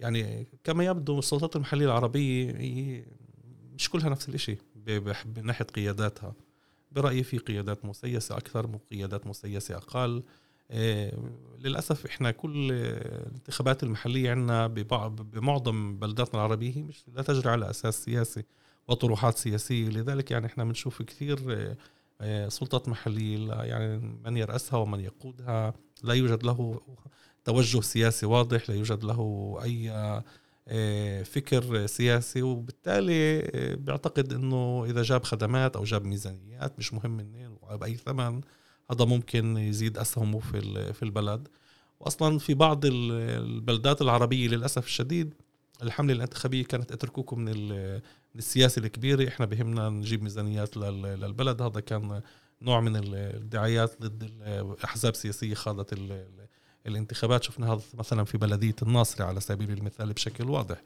يعني كما يبدو السلطات المحلية العربية هي مش كلها نفس الشيء من ناحية قياداتها. برأيي في قيادات مسيسة أكثر وقيادات مسيسة أقل. للأسف إحنا كل الانتخابات المحلية عندنا بمعظم بلداتنا العربية مش لا تجري على أساس سياسي وطروحات سياسية. لذلك يعني إحنا بنشوف كثير آه، آه، سلطات محلية يعني من يرأسها ومن يقودها لا يوجد له توجه سياسي واضح لا يوجد له أي فكر سياسي. وبالتالي بيعتقد إنه إذا جاب خدمات أو جاب ميزانيات مش مهم منين وباي ثمن هذا ممكن يزيد أسهمه في في البلد. واصلا في بعض البلدات العربية للأسف الشديد الحملة الانتخابية كانت اتركوكم من السياسة الكبيرة. إحنا بهمنا نجيب ميزانيات للبلد. هذا كان نوع من الدعايات ضد الاحزاب السياسيه خاضت الانتخابات. شفنا هذا مثلا في بلدية الناصري على سبيل المثال بشكل واضح.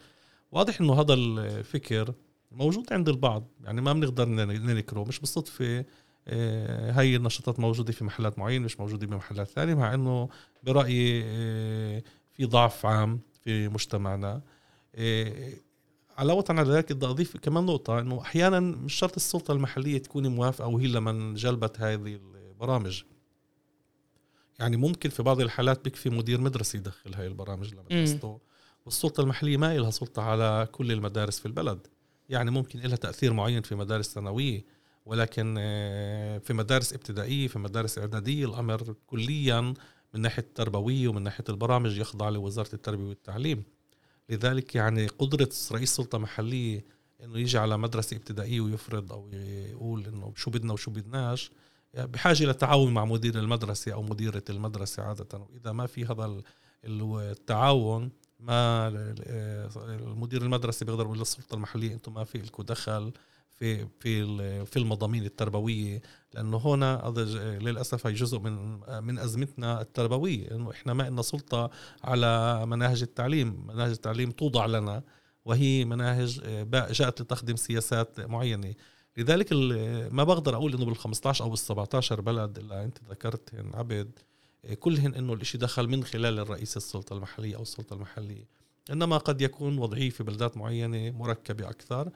واضح إنه هذا الفكر موجود عند البعض. يعني ما بنقدر ننكره. مش بالصدفة هاي النشاطات موجودة في محلات معينة مش موجودة بمحلات ثانية مع إنه برأيي آه، في ضعف عام في مجتمعنا. علاوة على ذلك بدي أضيف كمان نقطة أنه أحيانا مش شرط السلطة المحلية تكون موافقة وهي لمن جلبت هذه البرامج. يعني ممكن في بعض الحالات بيكفي مدير مدرسة يدخل هاي البرامج لمدرسته والسلطة المحلية ما لها سلطة على كل المدارس في البلد. يعني ممكن لها تأثير معين في مدارس ثانوية. ولكن آه، في مدارس ابتدائية في مدارس إعدادية الأمر كليا من ناحية التربوية ومن ناحية البرامج يخضع لوزارة التربية والتعليم. لذلك يعني قدرة رئيس سلطة محلية إنه يجي على مدرسة ابتدائية ويفرض أو يقول إنه شو بدنا وشو بدناش يعني بحاجة للتعاون مع مدير المدرسة أو مديرة المدرسة عادة. وإذا ما في هذا التعاون ما المدير المدرسة بيقدر يقول للسلطة المحلية أنتم ما في لكم دخل في في في المضامين التربوية. لأنه هذا للأسف هي جزء من من أزمتنا التربوية. إنه إحنا ما لنا سلطة على مناهج التعليم. مناهج التعليم توضع لنا وهي مناهج جاءت لتخدم سياسات معينة. لذلك ما بقدر أقول إنه بال 15 أو بال 17 بلد اللي أنت ذكرتهن عبد كلهن إنه الإشي دخل من خلال الرئيس السلطة المحلية أو السلطة المحلية. إنما قد يكون وضعيه في بلدات معينة مركبة أكثر.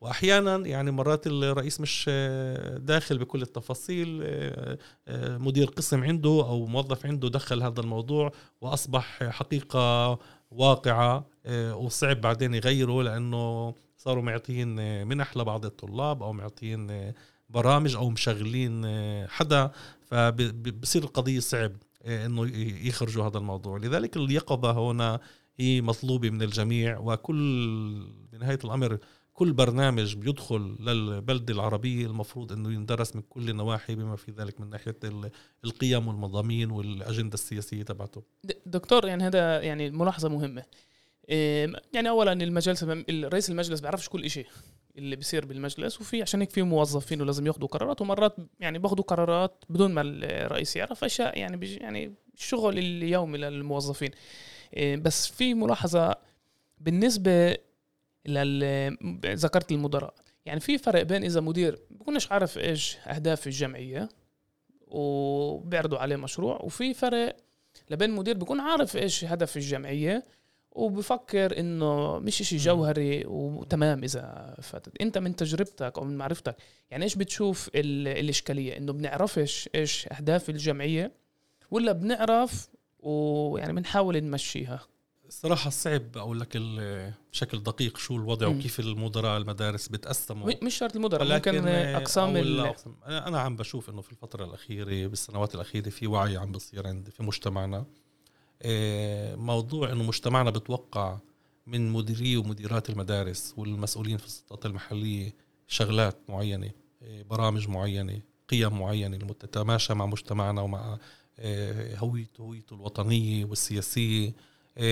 وأحيانا يعني مرات الرئيس مش آه، داخل بكل التفاصيل آه، آه، مدير قسم عنده أو موظف عنده دخل هذا الموضوع وأصبح حقيقة واقعة وصعب بعدين يغيره لأنه صاروا معطين منح لبعض الطلاب أو معطين برامج أو مشغلين حدا فبصير القضية صعب إنه يخرجوا هذا الموضوع. لذلك اليقظة هنا هي مطلوبة من الجميع وكل بنهايه الأمر كل برنامج بيدخل للبلدة العربية المفروض أنه يندرس من كل النواحي بما في ذلك من ناحية القيم والمضامين والأجندة السياسية تبعته. دكتور يعني هذا يعني ملاحظة مهمة. يعني أولا المجلس رئيس المجلس بيعرفش كل شيء اللي بيصير بالمجلس وفي عشان هيك في موظفين ولازم ياخذوا قرارات ومرات يعني باخذوا قرارات بدون ما الرئيس يعرف أشياء يعني يعني الشغل اليومي للموظفين بس في ملاحظة بالنسبة ذكرت المدراء. يعني في فرق بين إذا مدير بكونش عارف إيش أهداف الجمعية وبيعرضوا عليه مشروع وفي فرق لبين مدير بيكون عارف إيش هدف الجمعية وبفكر إنه مش إشي جوهري وتمام إذا فاتت. أنت من تجربتك أو من معرفتك يعني إيش بتشوف الإشكالية؟ إنه بنعرفش إيش أهداف الجمعية ولا بنعرف ويعني بنحاول نمشيها؟ الصراحة صعب أقول لك بشكل دقيق شو الوضع م. وكيف المدراء المدارس بتقسموا. مش شرط المدراء ممكن أقسام أنا عم بشوف إنه في الفترة الأخيرة بالسنوات الأخيرة في وعي عم بصير عند في مجتمعنا. آه، موضوع إنه مجتمعنا بتوقع من مديري ومديرات المدارس والمسؤولين في السلطات المحلية شغلات معينة آه، برامج معينة قيم معينة تتماشى مع مجتمعنا ومع آه، هويته هويته الوطنية والسياسية.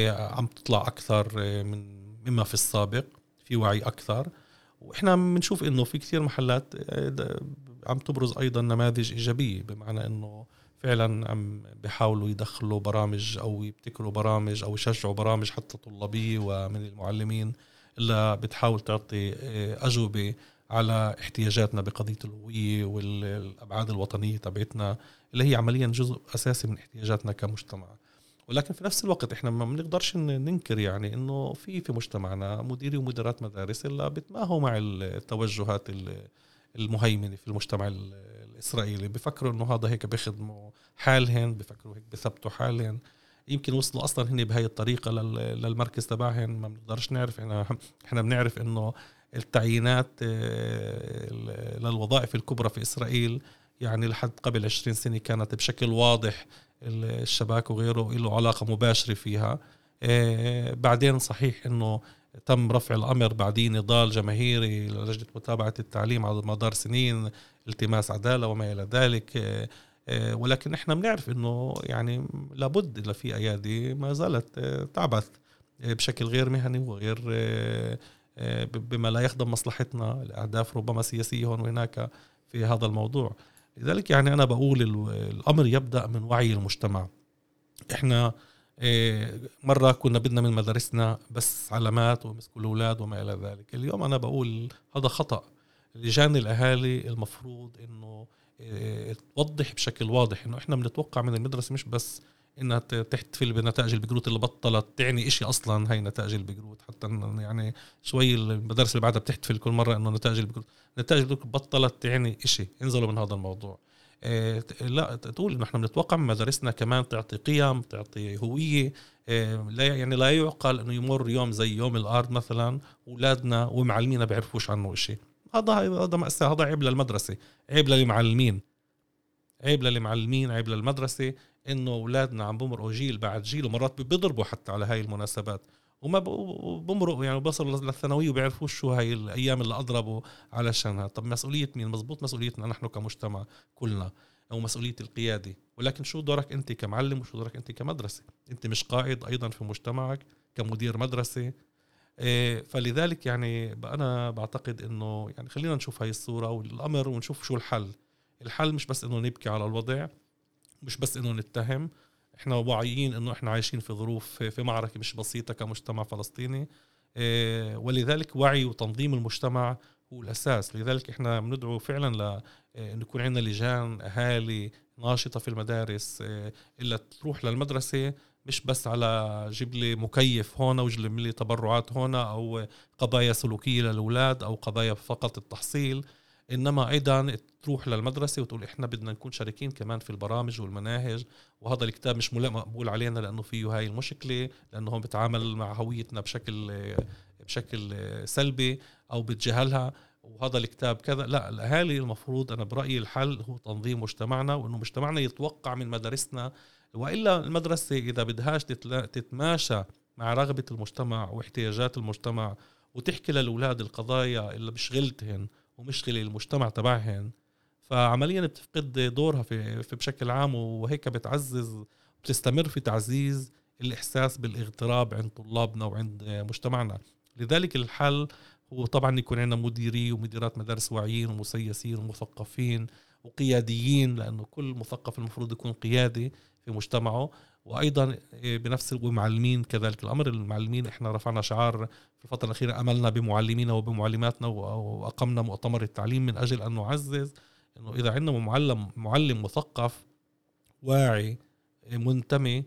عم تطلع أكثر إيه، من مما في السابق في وعي أكثر. وإحنا بنشوف إنه في كثير محلات إيه، عم تبرز أيضا نماذج إيجابية بمعنى إنه فعلا عم بيحاولوا يدخلوا برامج أو يبتكروا برامج أو يشجعوا برامج حتى طلابية ومن المعلمين اللي بتحاول تعطي أجوبة على احتياجاتنا بقضية الهوية والابعاد الوطنية تبعتنا اللي هي عمليا جزء أساسي من احتياجاتنا كمجتمع. ولكن في نفس الوقت إحنا ما بنقدرش ننكر يعني إنه في في مجتمعنا مديري ومديرات مدارس اللي بتماهوا مع التوجهات المهيمنة في المجتمع الإسرائيلي. بفكروا إنه هذا هيك بيخدموا حالهن بفكروا هيك بثبتوا حالهن. يمكن وصلوا أصلا هن بهي الطريقة للمركز تبعهن ما بنقدرش نعرف. إحنا إحنا بنعرف إنه التعيينات آه، للوظائف الكبرى في إسرائيل يعني لحد قبل 20 سنة كانت بشكل واضح الشباك وغيره له علاقة مباشرة فيها. آه، بعدين صحيح إنه تم رفع الأمر بعد نضال جماهيري لجنة متابعة التعليم على مدار سنين التماس عدالة وما إلى ذلك. آه، آه، ولكن إحنا بنعرف إنه يعني لابد اذا في أيادي ما زالت تعبث بشكل غير مهني وغير بما لا يخدم مصلحتنا الأهداف ربما سياسية هون وهناك في هذا الموضوع. لذلك يعني أنا بقول الأمر يبدأ من وعي المجتمع. إحنا آه، مرة كنا بدنا من مدارسنا بس علامات ومسكوا الأولاد وما إلى ذلك. اليوم أنا بقول هذا خطأ. لجان الأهالي المفروض إنه آه، توضح بشكل واضح إنه إحنا بنتوقع من المدرسة مش بس إنها تحتفل بنتائج البقروت اللي بطلت تعني إشي أصلا هاي نتائج البقروت حتى يعني شوي المدارس اللي بعدها بتحتفل كل مرة إنه نتائج البقروت نتائج البقروت بطلت تعني إشي انزلوا من هذا الموضوع. إيه لا تقول إنه إحنا بنتوقع من مدارسنا كمان تعطي قيم تعطي هوية. إيه لا يعني لا يعقل إنه يمر يوم زي يوم الأرض مثلا أولادنا ومعلمينا بيعرفوش عنه شيء هذا هذا مأساة هذا عيب للمدرسة عيب للمعلمين. عيب للمعلمين عيب للمدرسة. إنه أولادنا عم بمرقوا جيل بعد جيل ومرات بيضربوا حتى على هاي المناسبات. وما بمرقوا يعني بوصلوا للثانوية وبيعرفوش شو هاي الأيام اللي أضربوا علشانها. طب مسؤولية مين؟ مزبوط مسؤوليتنا نحن كمجتمع كلنا أو مسؤولية القيادة. ولكن شو دورك أنت كمعلم وشو دورك أنت كمدرسة؟ أنت مش قائد أيضا في مجتمعك كمدير مدرسة. إيه، فلذلك يعني أنا بعتقد إنه يعني خلينا نشوف هاي الصورة والأمر ونشوف شو الحل. الحل مش بس إنه نبكي على الوضع مش بس إنه نتهم إحنا واعيين إنه إحنا عايشين في ظروف في معركة مش بسيطة كمجتمع فلسطيني. إيه، ولذلك وعي وتنظيم المجتمع هو الأساس. لذلك إحنا بندعو فعلا ل إيه، إنه يكون عندنا لجان أهالي ناشطة في المدارس إلا تروح للمدرسة مش بس على جيب لي مكيف هون وجيب لي تبرعات هون أو قضايا سلوكية للأولاد أو قضايا فقط التحصيل. إنما أيضا تروح للمدرسة وتقول إحنا بدنا نكون شريكين كمان في البرامج والمناهج وهذا الكتاب مش مقبول علينا لأنه فيه هاي المشكلة لأنه هو بيتعامل مع هويتنا بشكل بشكل سلبي أو بتجاهلها وهذا الكتاب كذا. لا الأهالي المفروض أنا برأيي الحل هو تنظيم مجتمعنا وإنه مجتمعنا يتوقع من مدارسنا وإلا المدرسة إذا بدهاش تتماشى مع رغبة المجتمع واحتياجات المجتمع وتحكي للأولاد القضايا اللي بشغلتهن ومشغله المجتمع تبعهن. فعمليا بتفقد دورها في, في بشكل عام وهيك بتعزز بتستمر في تعزيز الإحساس بالإغتراب عند طلابنا وعند مجتمعنا. لذلك الحل هو طبعا يكون عندنا مديري ومديرات مدارس واعيين ومسيسين ومثقفين وقياديين لأنه كل مثقف المفروض يكون قيادي في مجتمعه. وأيضا بنفس ومعلمين كذلك الأمر. المعلمين إحنا رفعنا شعار في الفترة الأخيرة أملنا بمعلمينا وبمعلماتنا واقمنا مؤتمر التعليم من أجل أن نعزز إنه إذا عندنا معلم معلم مثقف واعي منتمي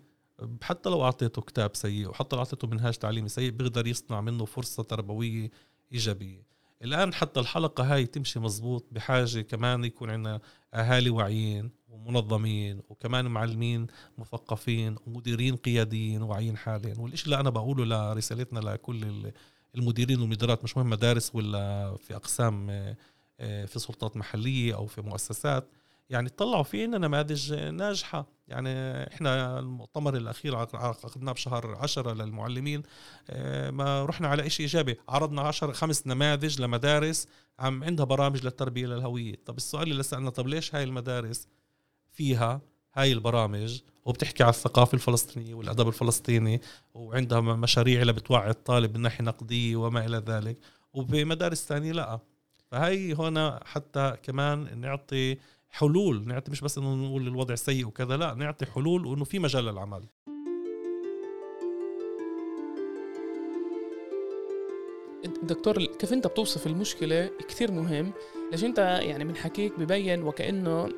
حتى لو أعطيته كتاب سيء وحتى لو أعطيته منهاج تعليمي سيء بيقدر يصنع منه فرصة تربوية إيجابية. الآن حتى الحلقة هاي تمشي مزبوط بحاجة كمان يكون عندنا أهالي واعيين ومنظمين وكمان معلمين مثقفين ومديرين قياديين واعيين حاليا. والشيء اللي أنا بقوله لرسالتنا لكل المديرين والمديرات مش مهم مدارس ولا في أقسام آه، في سلطات محلية أو في مؤسسات يعني طلعوا في عنا نماذج ناجحة. يعني إحنا المؤتمر الأخير عقدناه بشهر عشرة للمعلمين. آه، ما رحنا على شيء إيجابي. عرضنا عشر خمس نماذج لمدارس. عم عندها برامج للتربية للهوية. طب السؤال اللي سألنا طب ليش هاي المدارس فيها هاي البرامج؟ وبتحكي على الثقافة الفلسطينية والأدب الفلسطيني وعندها مشاريع اللي بتوعي الطالب من ناحية نقدية وما إلى ذلك. وبمدارس ثانية لا. فهي هنا حتى كمان نعطي حلول نعطي مش بس إنه نقول الوضع سيء وكذا لا نعطي حلول وإنه في مجال للعمل. دكتور كيف أنت بتوصف المشكلة كثير مهم؟ ليش أنت يعني من حكيك ببين وكأنه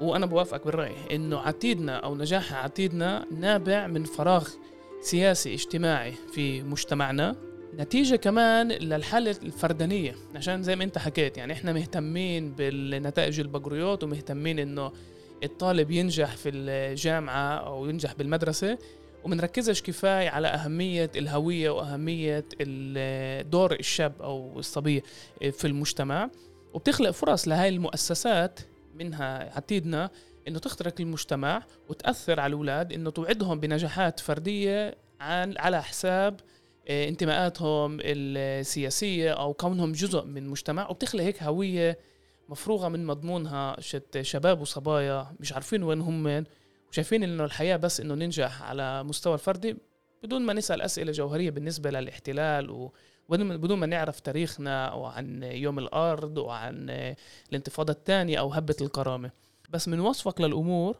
وأنا بوافقك بالرأي إنه عتيدنا أو نجاح عتيدنا نابع من فراغ سياسي اجتماعي في مجتمعنا. نتيجة كمان للحالة الفردانية عشان زي ما انت حكيت يعني إحنا مهتمين بالنتائج البقريات ومهتمين انه الطالب ينجح في الجامعة أو ينجح بالمدرسة ومنركزش كفاية على أهمية الهوية وأهمية دور الشاب أو الصبية في المجتمع. وبتخلق فرص لهاي المؤسسات منها عتيدنا إنه تخترق المجتمع وتأثر على الأولاد إنه توعدهم بنجاحات فردية عن على حساب انتماءاتهم السياسية أو كونهم جزء من مجتمع وبتخلق هيك هوية مفروغة من مضمونها شت شباب وصبايا مش عارفين وين هم وشايفين إنه الحياة بس إنه ننجح على مستوى الفردي بدون ما نسأل أسئلة جوهرية بالنسبة للاحتلال و بدون ما نعرف تاريخنا وعن يوم الأرض وعن الانتفاضة الثانية أو هبة الكرامة. بس من وصفك للأمور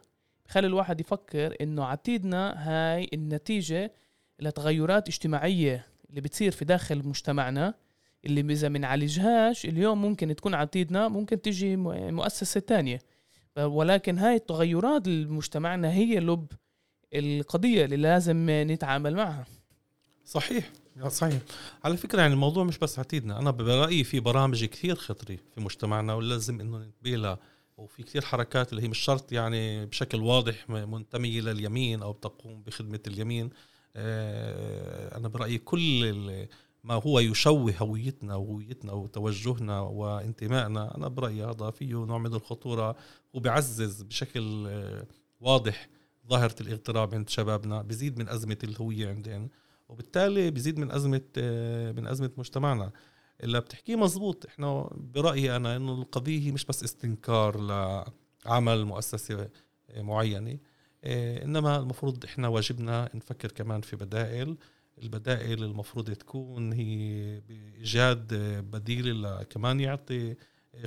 بخلي الواحد يفكر إنه عتيدنا هاي النتيجة لتغيرات اجتماعية اللي بتصير في داخل مجتمعنا اللي إذا بنعالجهاش اليوم ممكن تكون عتيدنا ممكن تيجي مؤسسة تانية. ولكن هاي التغيرات المجتمعنا هي لب القضية اللي لازم نتعامل معها. صحيح. صحيح. على فكرة يعني الموضوع مش بس عتيدنا أنا برأيي في برامج كثير خطرة في مجتمعنا ولازم إنه ننتبه وفي كثير حركات اللي هي مش شرط يعني بشكل واضح منتمية لليمين أو تقوم بخدمة اليمين. آه، أنا برأيي كل ما هو يشوه هويتنا وهويتنا وتوجهنا وانتمائنا أنا برأيي هذا فيه نوع من الخطورة. وبعزز بشكل آه، واضح ظاهرة الاغتراب عند شبابنا بزيد من أزمة الهوية عندهم وبالتالي بزيد من أزمة آه، من أزمة مجتمعنا. اللي بتحكيه مزبوط إحنا برأيي أنا إنه القضية هي مش بس استنكار لعمل مؤسسة معينة إيه، إنما المفروض إحنا واجبنا نفكر كمان في بدائل. البدائل المفروض تكون هي بإيجاد بديل كمان يعطي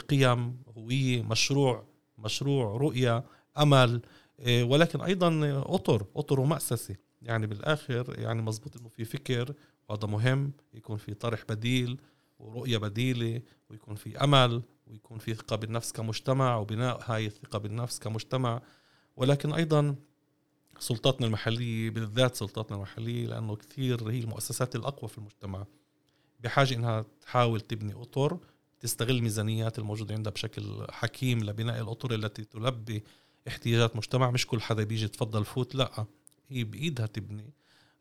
قيم هوية مشروع مشروع رؤية أمل إيه، ولكن أيضا أطر أطر ومأسسه يعني بالآخر يعني مزبوط إنه في فكر وهذا مهم يكون في طرح بديل ورؤية بديلة ويكون في أمل ويكون في ثقة بالنفس كمجتمع وبناء هاي الثقة بالنفس كمجتمع. ولكن أيضا سلطاتنا المحلية بالذات سلطاتنا المحلية لأنه كثير هي المؤسسات الأقوى في المجتمع. بحاجة إنها تحاول تبني أطر تستغل الميزانيات الموجودة عندها بشكل حكيم لبناء الأطر التي تلبي احتياجات مجتمع. مش كل حدا بيجي تفضل فوت لأ هي بإيدها تبني.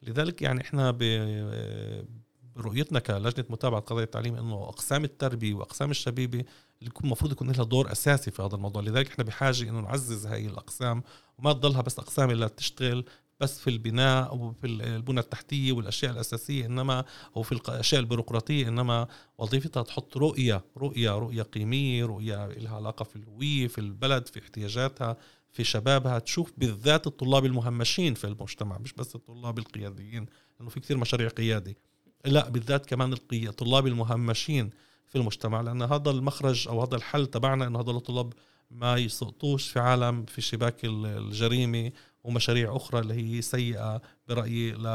لذلك يعني إحنا برؤيتنا كلجنة متابعة قضايا التعليم إنه أقسام التربية وأقسام الشبيبة المفروض يكون لها دور أساسي في هذا الموضوع. لذلك إحنا بحاجة إنه نعزز هاي الأقسام وما تضلها بس أقسام اللي تشتغل بس في البناء أو في البنى التحتية والأشياء الأساسية إنما أو في الأشياء البيروقراطية إنما وظيفتها تحط رؤية رؤية رؤية قيمية رؤية لها علاقة في الهوية في البلد في احتياجاتها في شبابها. تشوف بالذات الطلاب المهمشين في المجتمع مش بس الطلاب القياديين لأنه في كثير مشاريع قيادي. لا بالذات كمان الطلاب المهمشين. في المجتمع لأن هذا المخرج أو هذا الحل تبعنا انه هذول الطلاب ما يسقطوش في عالم في شباك الجريمة ومشاريع أخرى اللي هي سيئة برأيي ل...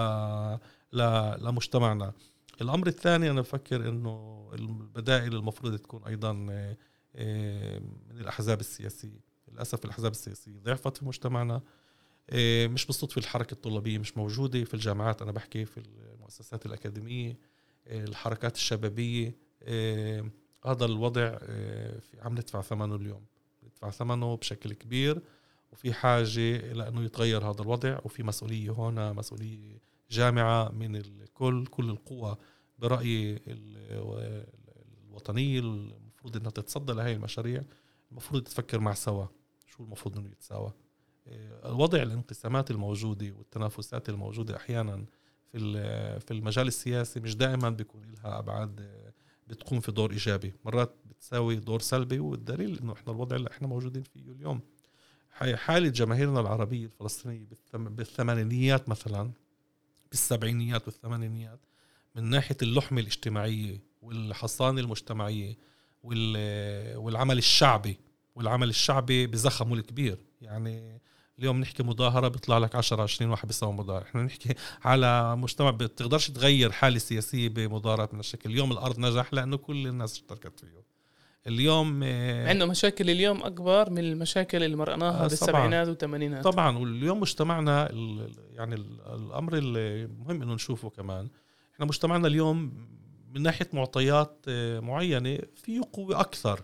ل... لمجتمعنا. الأمر الثاني أنا بفكر إنه البدائل المفروض تكون أيضا آه، من الأحزاب السياسية. للأسف الأحزاب السياسية ضعفت في مجتمعنا. آه، مش بالصدفة الحركة الطلابية مش موجودة في الجامعات أنا بحكي في المؤسسات الأكاديمية آه، الحركات الشبابية. آه، هذا الوضع آه، عم ندفع ثمنه اليوم. ندفع ثمنه بشكل كبير وفي حاجة إلى أنه يتغير هذا الوضع وفي مسؤولية هنا مسؤولية جامعة من الكل كل القوى برأيي الوطنية المفروض أنها تتصدى لهي المشاريع. المفروض تفكر مع سوا شو المفروض أنه يتساوى. الوضع الانقسامات الموجودة والتنافسات الموجودة أحيانا في في المجال السياسي مش دائما بيكون لها أبعاد بتقوم في دور إيجابي مرات بتساوي دور سلبي والدليل إنه إحنا الوضع اللي إحنا موجودين فيه اليوم. حالة جماهيرنا العربية الفلسطينية بالثمانينيات مثلا بالسبعينيات والثمانينيات من ناحية اللحمة الاجتماعية والحصانة المجتمعية والعمل الشعبي والعمل الشعبي بزخمه الكبير. يعني اليوم نحكي مظاهرة بيطلع لك 10 20 واحد بيسوي مظاهرة. إحنا نحكي على مجتمع بتقدرش تغير حالة سياسية بمظاهرات من الشكل اليوم الأرض نجح لأنه كل الناس اشتركت فيه. اليوم آه، عنده مشاكل اليوم أكبر من المشاكل اللي مرقناها آه بالسبعينات والثمانينات طبعا واليوم مجتمعنا يعني الأمر المهم إنه نشوفه كمان. إحنا مجتمعنا اليوم من ناحية معطيات آه، معينة فيه قوة أكثر.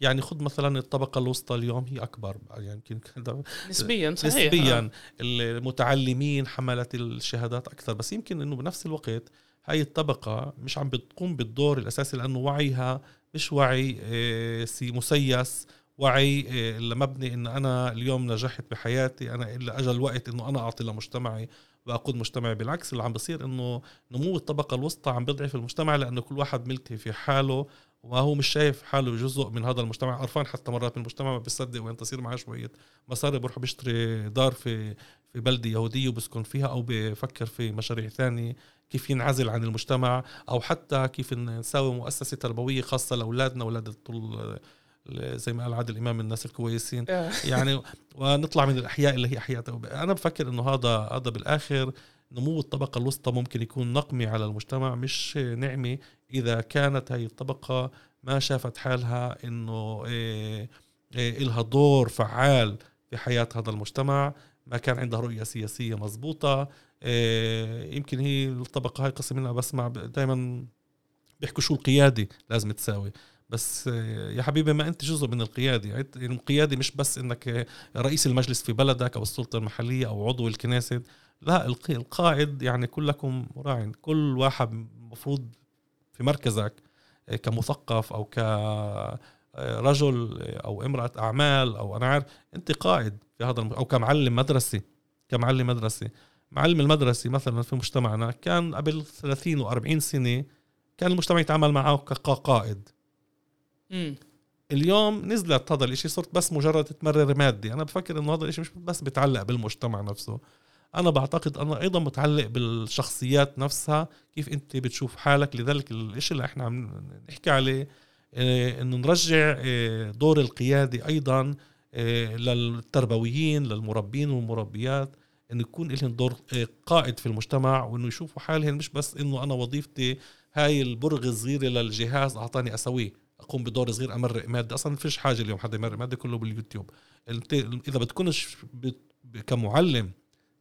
يعني خذ مثلا الطبقة الوسطى اليوم هي أكبر يعني يمكن نسبيا صحيح. نسبيا. آه. المتعلمين حملت الشهادات أكثر. بس يمكن أنه بنفس الوقت هاي الطبقة مش عم بتقوم بالدور الأساسي لأنه وعيها مش وعي آه، مسيس وعي آه، اللي مبني إن أنا اليوم نجحت بحياتي أنا إلا اجى الوقت إنه أنا أعطي لمجتمعي وأقود مجتمعي. بالعكس اللي عم بصير إنه نمو الطبقة الوسطى عم بيضعف المجتمع لأنه كل واحد ملتهي في حاله. وهو مش شايف حاله جزء من هذا المجتمع. قرفان حتى مرات من المجتمع ما بيصدق وين تصير معاه شوية. مصاري بروح بيشتري دار في في بلده يهودية وبسكن فيها أو بفكر في مشاريع ثانية. كيف ينعزل عن المجتمع أو حتى كيف نساوي مؤسسة تربوية خاصة لأولادنا أولاد الطل زي ما قال عادل إمام الناس الكويسين. آه. يعني [LAUGHS] ونطلع من الأحياء اللي هي أحياء أنا بفكر إنه هذا هذا بالآخر نمو الطبقة الوسطى ممكن يكون نقمة على المجتمع مش نعمة إذا كانت هاي الطبقة ما شافت حالها إنه إيه إيه إلها دور فعال في حياة هذا المجتمع ما كان عندها رؤية سياسية مضبوطة آه، يمكن هي الطبقة هاي قسم منها بسمع دائما بيحكوا شو القيادة لازم تساوي. بس آه، يا حبيبي ما أنت جزء من القيادة. يعني القيادة مش بس إنك رئيس المجلس في بلدك أو السلطة المحلية أو عضو الكنيست لا القائد يعني كلكم راع. كل واحد المفروض في مركزك آه، كمثقف أو كرجل أو امرأة أعمال أو أنا عارف أنت قائد في هذا أو كمعلم مدرسه كمعلم مدرسه معلم المدرسة مثلا في مجتمعنا كان قبل 30 و40 سنة كان المجتمع يتعامل معه كقائد. اليوم نزلت هذا الإشي صرت بس مجرد تمرر مادي. أنا بفكر إنه هذا الإشي مش بس بيتعلق بالمجتمع نفسه. أنا بعتقد انه أيضا متعلق بالشخصيات نفسها كيف أنت بتشوف حالك. لذلك الإشي اللي إحنا عم نحكي عليه آه، إنه نرجع آه، دور القياده أيضا آه، للتربويين للمربين والمربيات إنه يكون لهم دور قائد في المجتمع وإنه يشوفوا حالهم مش بس إنه أنا وظيفتي هاي البرغ الصغيرة للجهاز أعطاني أسويه أقوم بدور صغير أمرق مادة. أصلا ما فيش حاجة اليوم حدا يمرق مادة كله باليوتيوب. أنت إذا بتكونش كمعلم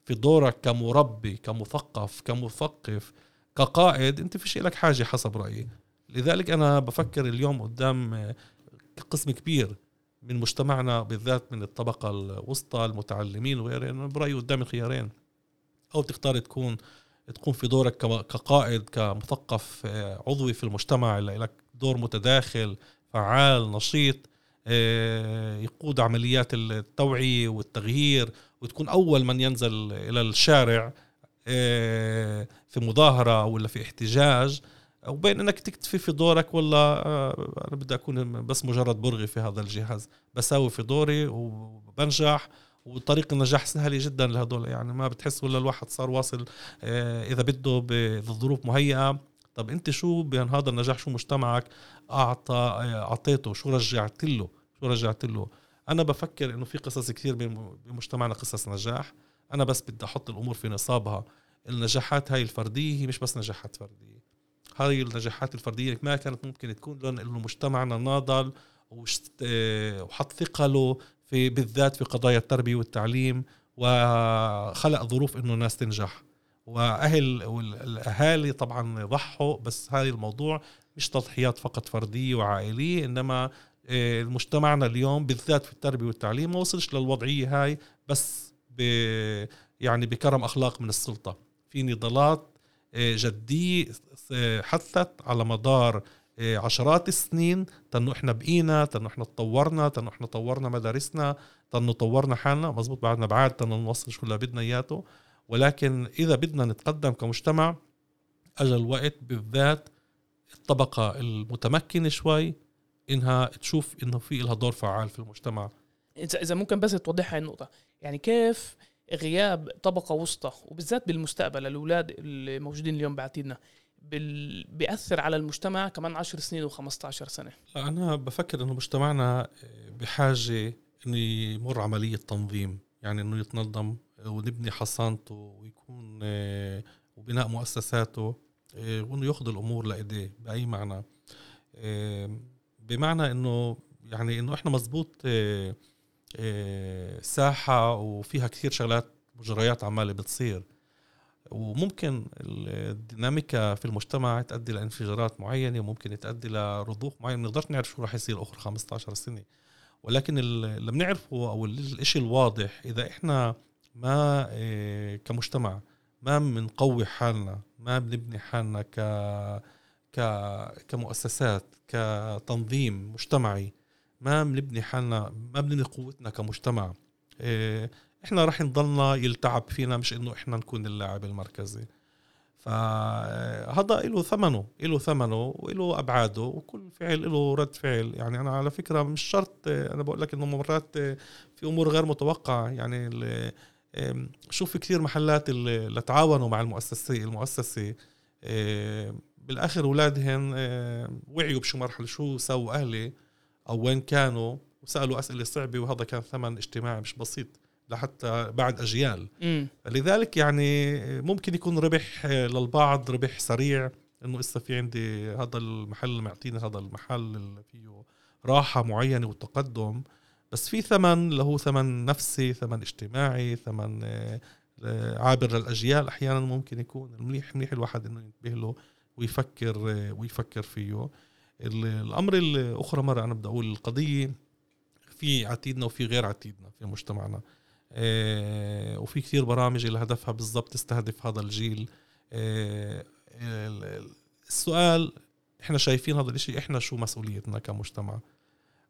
في دورك كمربي كمثقف كمثقف كقائد أنت فيش لك حاجة حسب رأيي. لذلك أنا بفكر اليوم قدام قسم كبير من مجتمعنا بالذات من الطبقة الوسطى المتعلمين وغيره أنا برأيي قدام خيارين. أو تختار تكون تكون في دورك كقائد كمثقف آه، عضوي في المجتمع اللي لك دور متداخل فعال نشيط آه، يقود عمليات التوعية والتغيير وتكون أول من ينزل إلى الشارع آه، في مظاهرة ولا في احتجاج. وبين إنك تكتفي في دورك والله آه، أنا بدي أكون بس مجرد برغي في هذا الجهاز. بساوي في دوري وبنجح وطريق النجاح سهل جدا لهدول. يعني ما بتحس ولا الواحد صار واصل إذا بده بظروف مهيئة. طب أنت شو بين هذا النجاح شو مجتمعك؟ أعطى أعطيته شو رجعت له؟ شو رجعت له؟ أنا بفكر إنه في قصص كثير بمجتمعنا قصص نجاح. أنا بس بدي أحط الأمور في نصابها. النجاحات هاي الفردية هي مش بس نجاحات فردية. هاي النجاحات الفردية ما كانت ممكن تكون لأن إنه مجتمعنا ناضل وحط ثقله في بالذات في قضايا التربية والتعليم وخلق ظروف إنه الناس تنجح. وأهل والاهالي طبعا ضحوا بس هذا الموضوع مش تضحيات فقط فردية وعائلية إنما مجتمعنا اليوم بالذات في التربية والتعليم ما وصلش للوضعية هاي بس ب يعني بكرم أخلاق من السلطة. في نضالات آه، جدية آه، حثت على مدار عشرات السنين تنو إحنا بقينا تنو إحنا تطورنا تنو إحنا طورنا مدارسنا تنو طورنا حالنا. مزبوط بعدنا بعاد تنو نوصل شو اللي بدنا إياته. ولكن إذا بدنا نتقدم كمجتمع اجى الوقت بالذات الطبقة المتمكنة شوي إنها تشوف إنه في لها دور فعال في المجتمع. اذا إذا ممكن بس توضح هاي النقطة. يعني كيف غياب طبقة وسطى وبالذات بالمستقبل الأولاد اللي موجودين اليوم بعتيدنا بال... بيأثر على المجتمع كمان 10 سنين و15 سنة. أنا بفكر إنه مجتمعنا بحاجة إنه يمر عملية تنظيم. يعني إنه يتنظم ونبني حصانته ويكون آه، وبناء مؤسساته آه، وإنه ياخذ الأمور لإيديه بأي معنى. آه، بمعنى إنه يعني إنه إحنا مزبوط ساحة وفيها كثير شغلات مجريات عمالة بتصير. وممكن الديناميكا في المجتمع تؤدي لانفجارات معينة وممكن تؤدي لرضوخ معين. ما نقدرش نعرف شو راح يصير آخر 15 سنة. ولكن اللي بنعرفه أو الشيء الواضح إذا إحنا ما إيه، كمجتمع ما بنقوي حالنا ما بنبني حالنا ك كمؤسسات كتنظيم مجتمعي. ما بنبني حالنا ما بنبني قوتنا كمجتمع. إيه، إحنا رح نضلنا يلتعب فينا مش إنه إحنا نكون اللاعب المركزي. فهذا له ثمنه له ثمنه وله أبعاده وكل فعل له رد فعل. يعني أنا على فكرة مش شرط أنا بقول لك إنه مرات في أمور غير متوقعة. يعني شوف كثير محلات اللي تعاونوا مع المؤسسة. المؤسسة بالآخر اولادهم وعيوا بشو مرحلة شو سووا أهلي؟ أو وين كانوا؟ وسألوا أسئلة صعبة وهذا كان ثمن اجتماعي مش بسيط لحتى بعد أجيال. م. لذلك يعني ممكن يكون ربح للبعض ربح سريع إنه لسه في عندي هذا المحل معطيني هذا المحل اللي فيه راحة معينة وتقدم. بس في ثمن اللي هو ثمن نفسي ثمن اجتماعي ثمن آه، آه، عابر للأجيال أحيانا ممكن يكون منيح منيح الواحد إنه ينتبه له. ويفكر آه، ويفكر فيه. الأمر الأخرى مرة أنا بدي أقول القضية في عتيدنا وفي غير عتيدنا في مجتمعنا. وفي كثير برامج اللي هدفها بالضبط تستهدف هذا الجيل. السؤال إحنا شايفين هذا الإشي إحنا شو مسؤوليتنا كمجتمع؟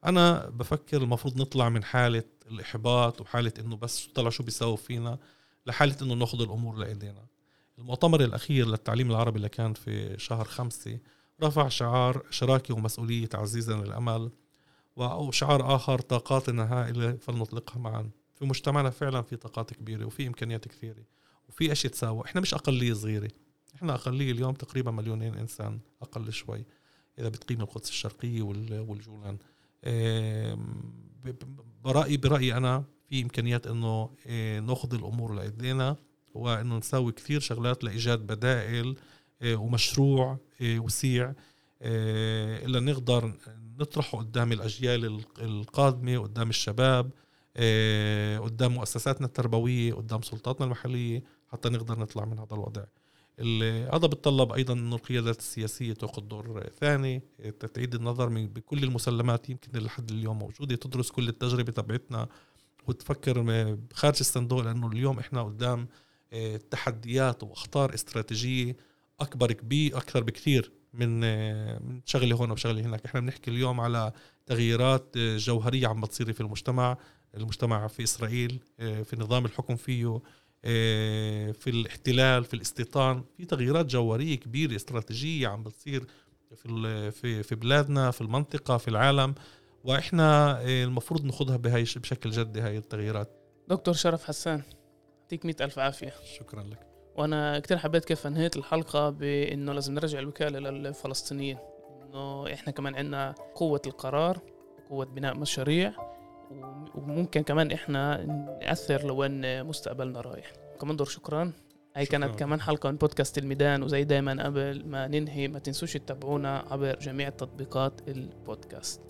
أنا بفكر المفروض نطلع من حالة الإحباط وحالة إنه بس طلع شو بيساوي فينا لحالة إنه ناخذ الأمور لإيدينا. المؤتمر الأخير للتعليم العربي اللي كان في شهر خمسة رفع شعار شراكه ومسؤولية تعزيزا للأمل وشعار آخر طاقاتنا هائله فلنطلقها معا. في مجتمعنا فعلا في طاقات كبيرة وفي إمكانيات كثيرة وفي أشياء تساوى. إحنا مش أقلية صغيرة. إحنا أقلية اليوم تقريبا مليونين إنسان أقل شوي إذا بتقيم القدس الشرقيه والجولان. برأيي برأيي أنا في إمكانيات إنه آه، ناخذ الأمور لإيدينا. وإنه نسوي كثير شغلات لإيجاد بدائل آه، ومشروع آه، وسيع إلا نقدر نطرحه قدام الأجيال القادمة قدام الشباب قدام مؤسساتنا التربوية قدام سلطاتنا المحلية حتى نقدر نطلع من هذا الوضع. هذا بتطلب أيضا إنه القيادات السياسية تأخذ دور ثاني تعيد النظر من بكل المسلمات يمكن لحد اليوم موجودة تدرس كل التجربة تبعتنا وتفكر خارج الصندوق لأنه اليوم إحنا قدام آه، تحديات واخطار استراتيجية أكبر كبير أكثر بكثير من آه، من شغلة هون وشغله هناك. إحنا بنحكي اليوم على تغييرات آه، جوهرية عم بتصير في المجتمع المجتمع في إسرائيل في نظام الحكم فيه آه، في الاحتلال في الاستيطان. في تغييرات جوهرية كبيرة استراتيجية عم بتصير في في في بلادنا في المنطقة في العالم. وإحنا آه، المفروض ناخذها بهاي بشكل جدي هاي التغييرات. دكتور شرف حسان. يعطيك مئة ألف عافية. شكرا لك. وأنا كتير حبيت كيف انهيت الحلقة بإنه لازم نرجع الوكالة للفلسطينيين. إنه إحنا كمان عندنا قوة القرار قوة بناء مشاريع وممكن كمان إحنا نأثر لوين مستقبلنا رايح. كمان شكرا. هي كانت كمان حلقة من بودكاست الميدان وزي دايما قبل ما ننهي ما تنسوش تتابعونا عبر جميع تطبيقات البودكاست.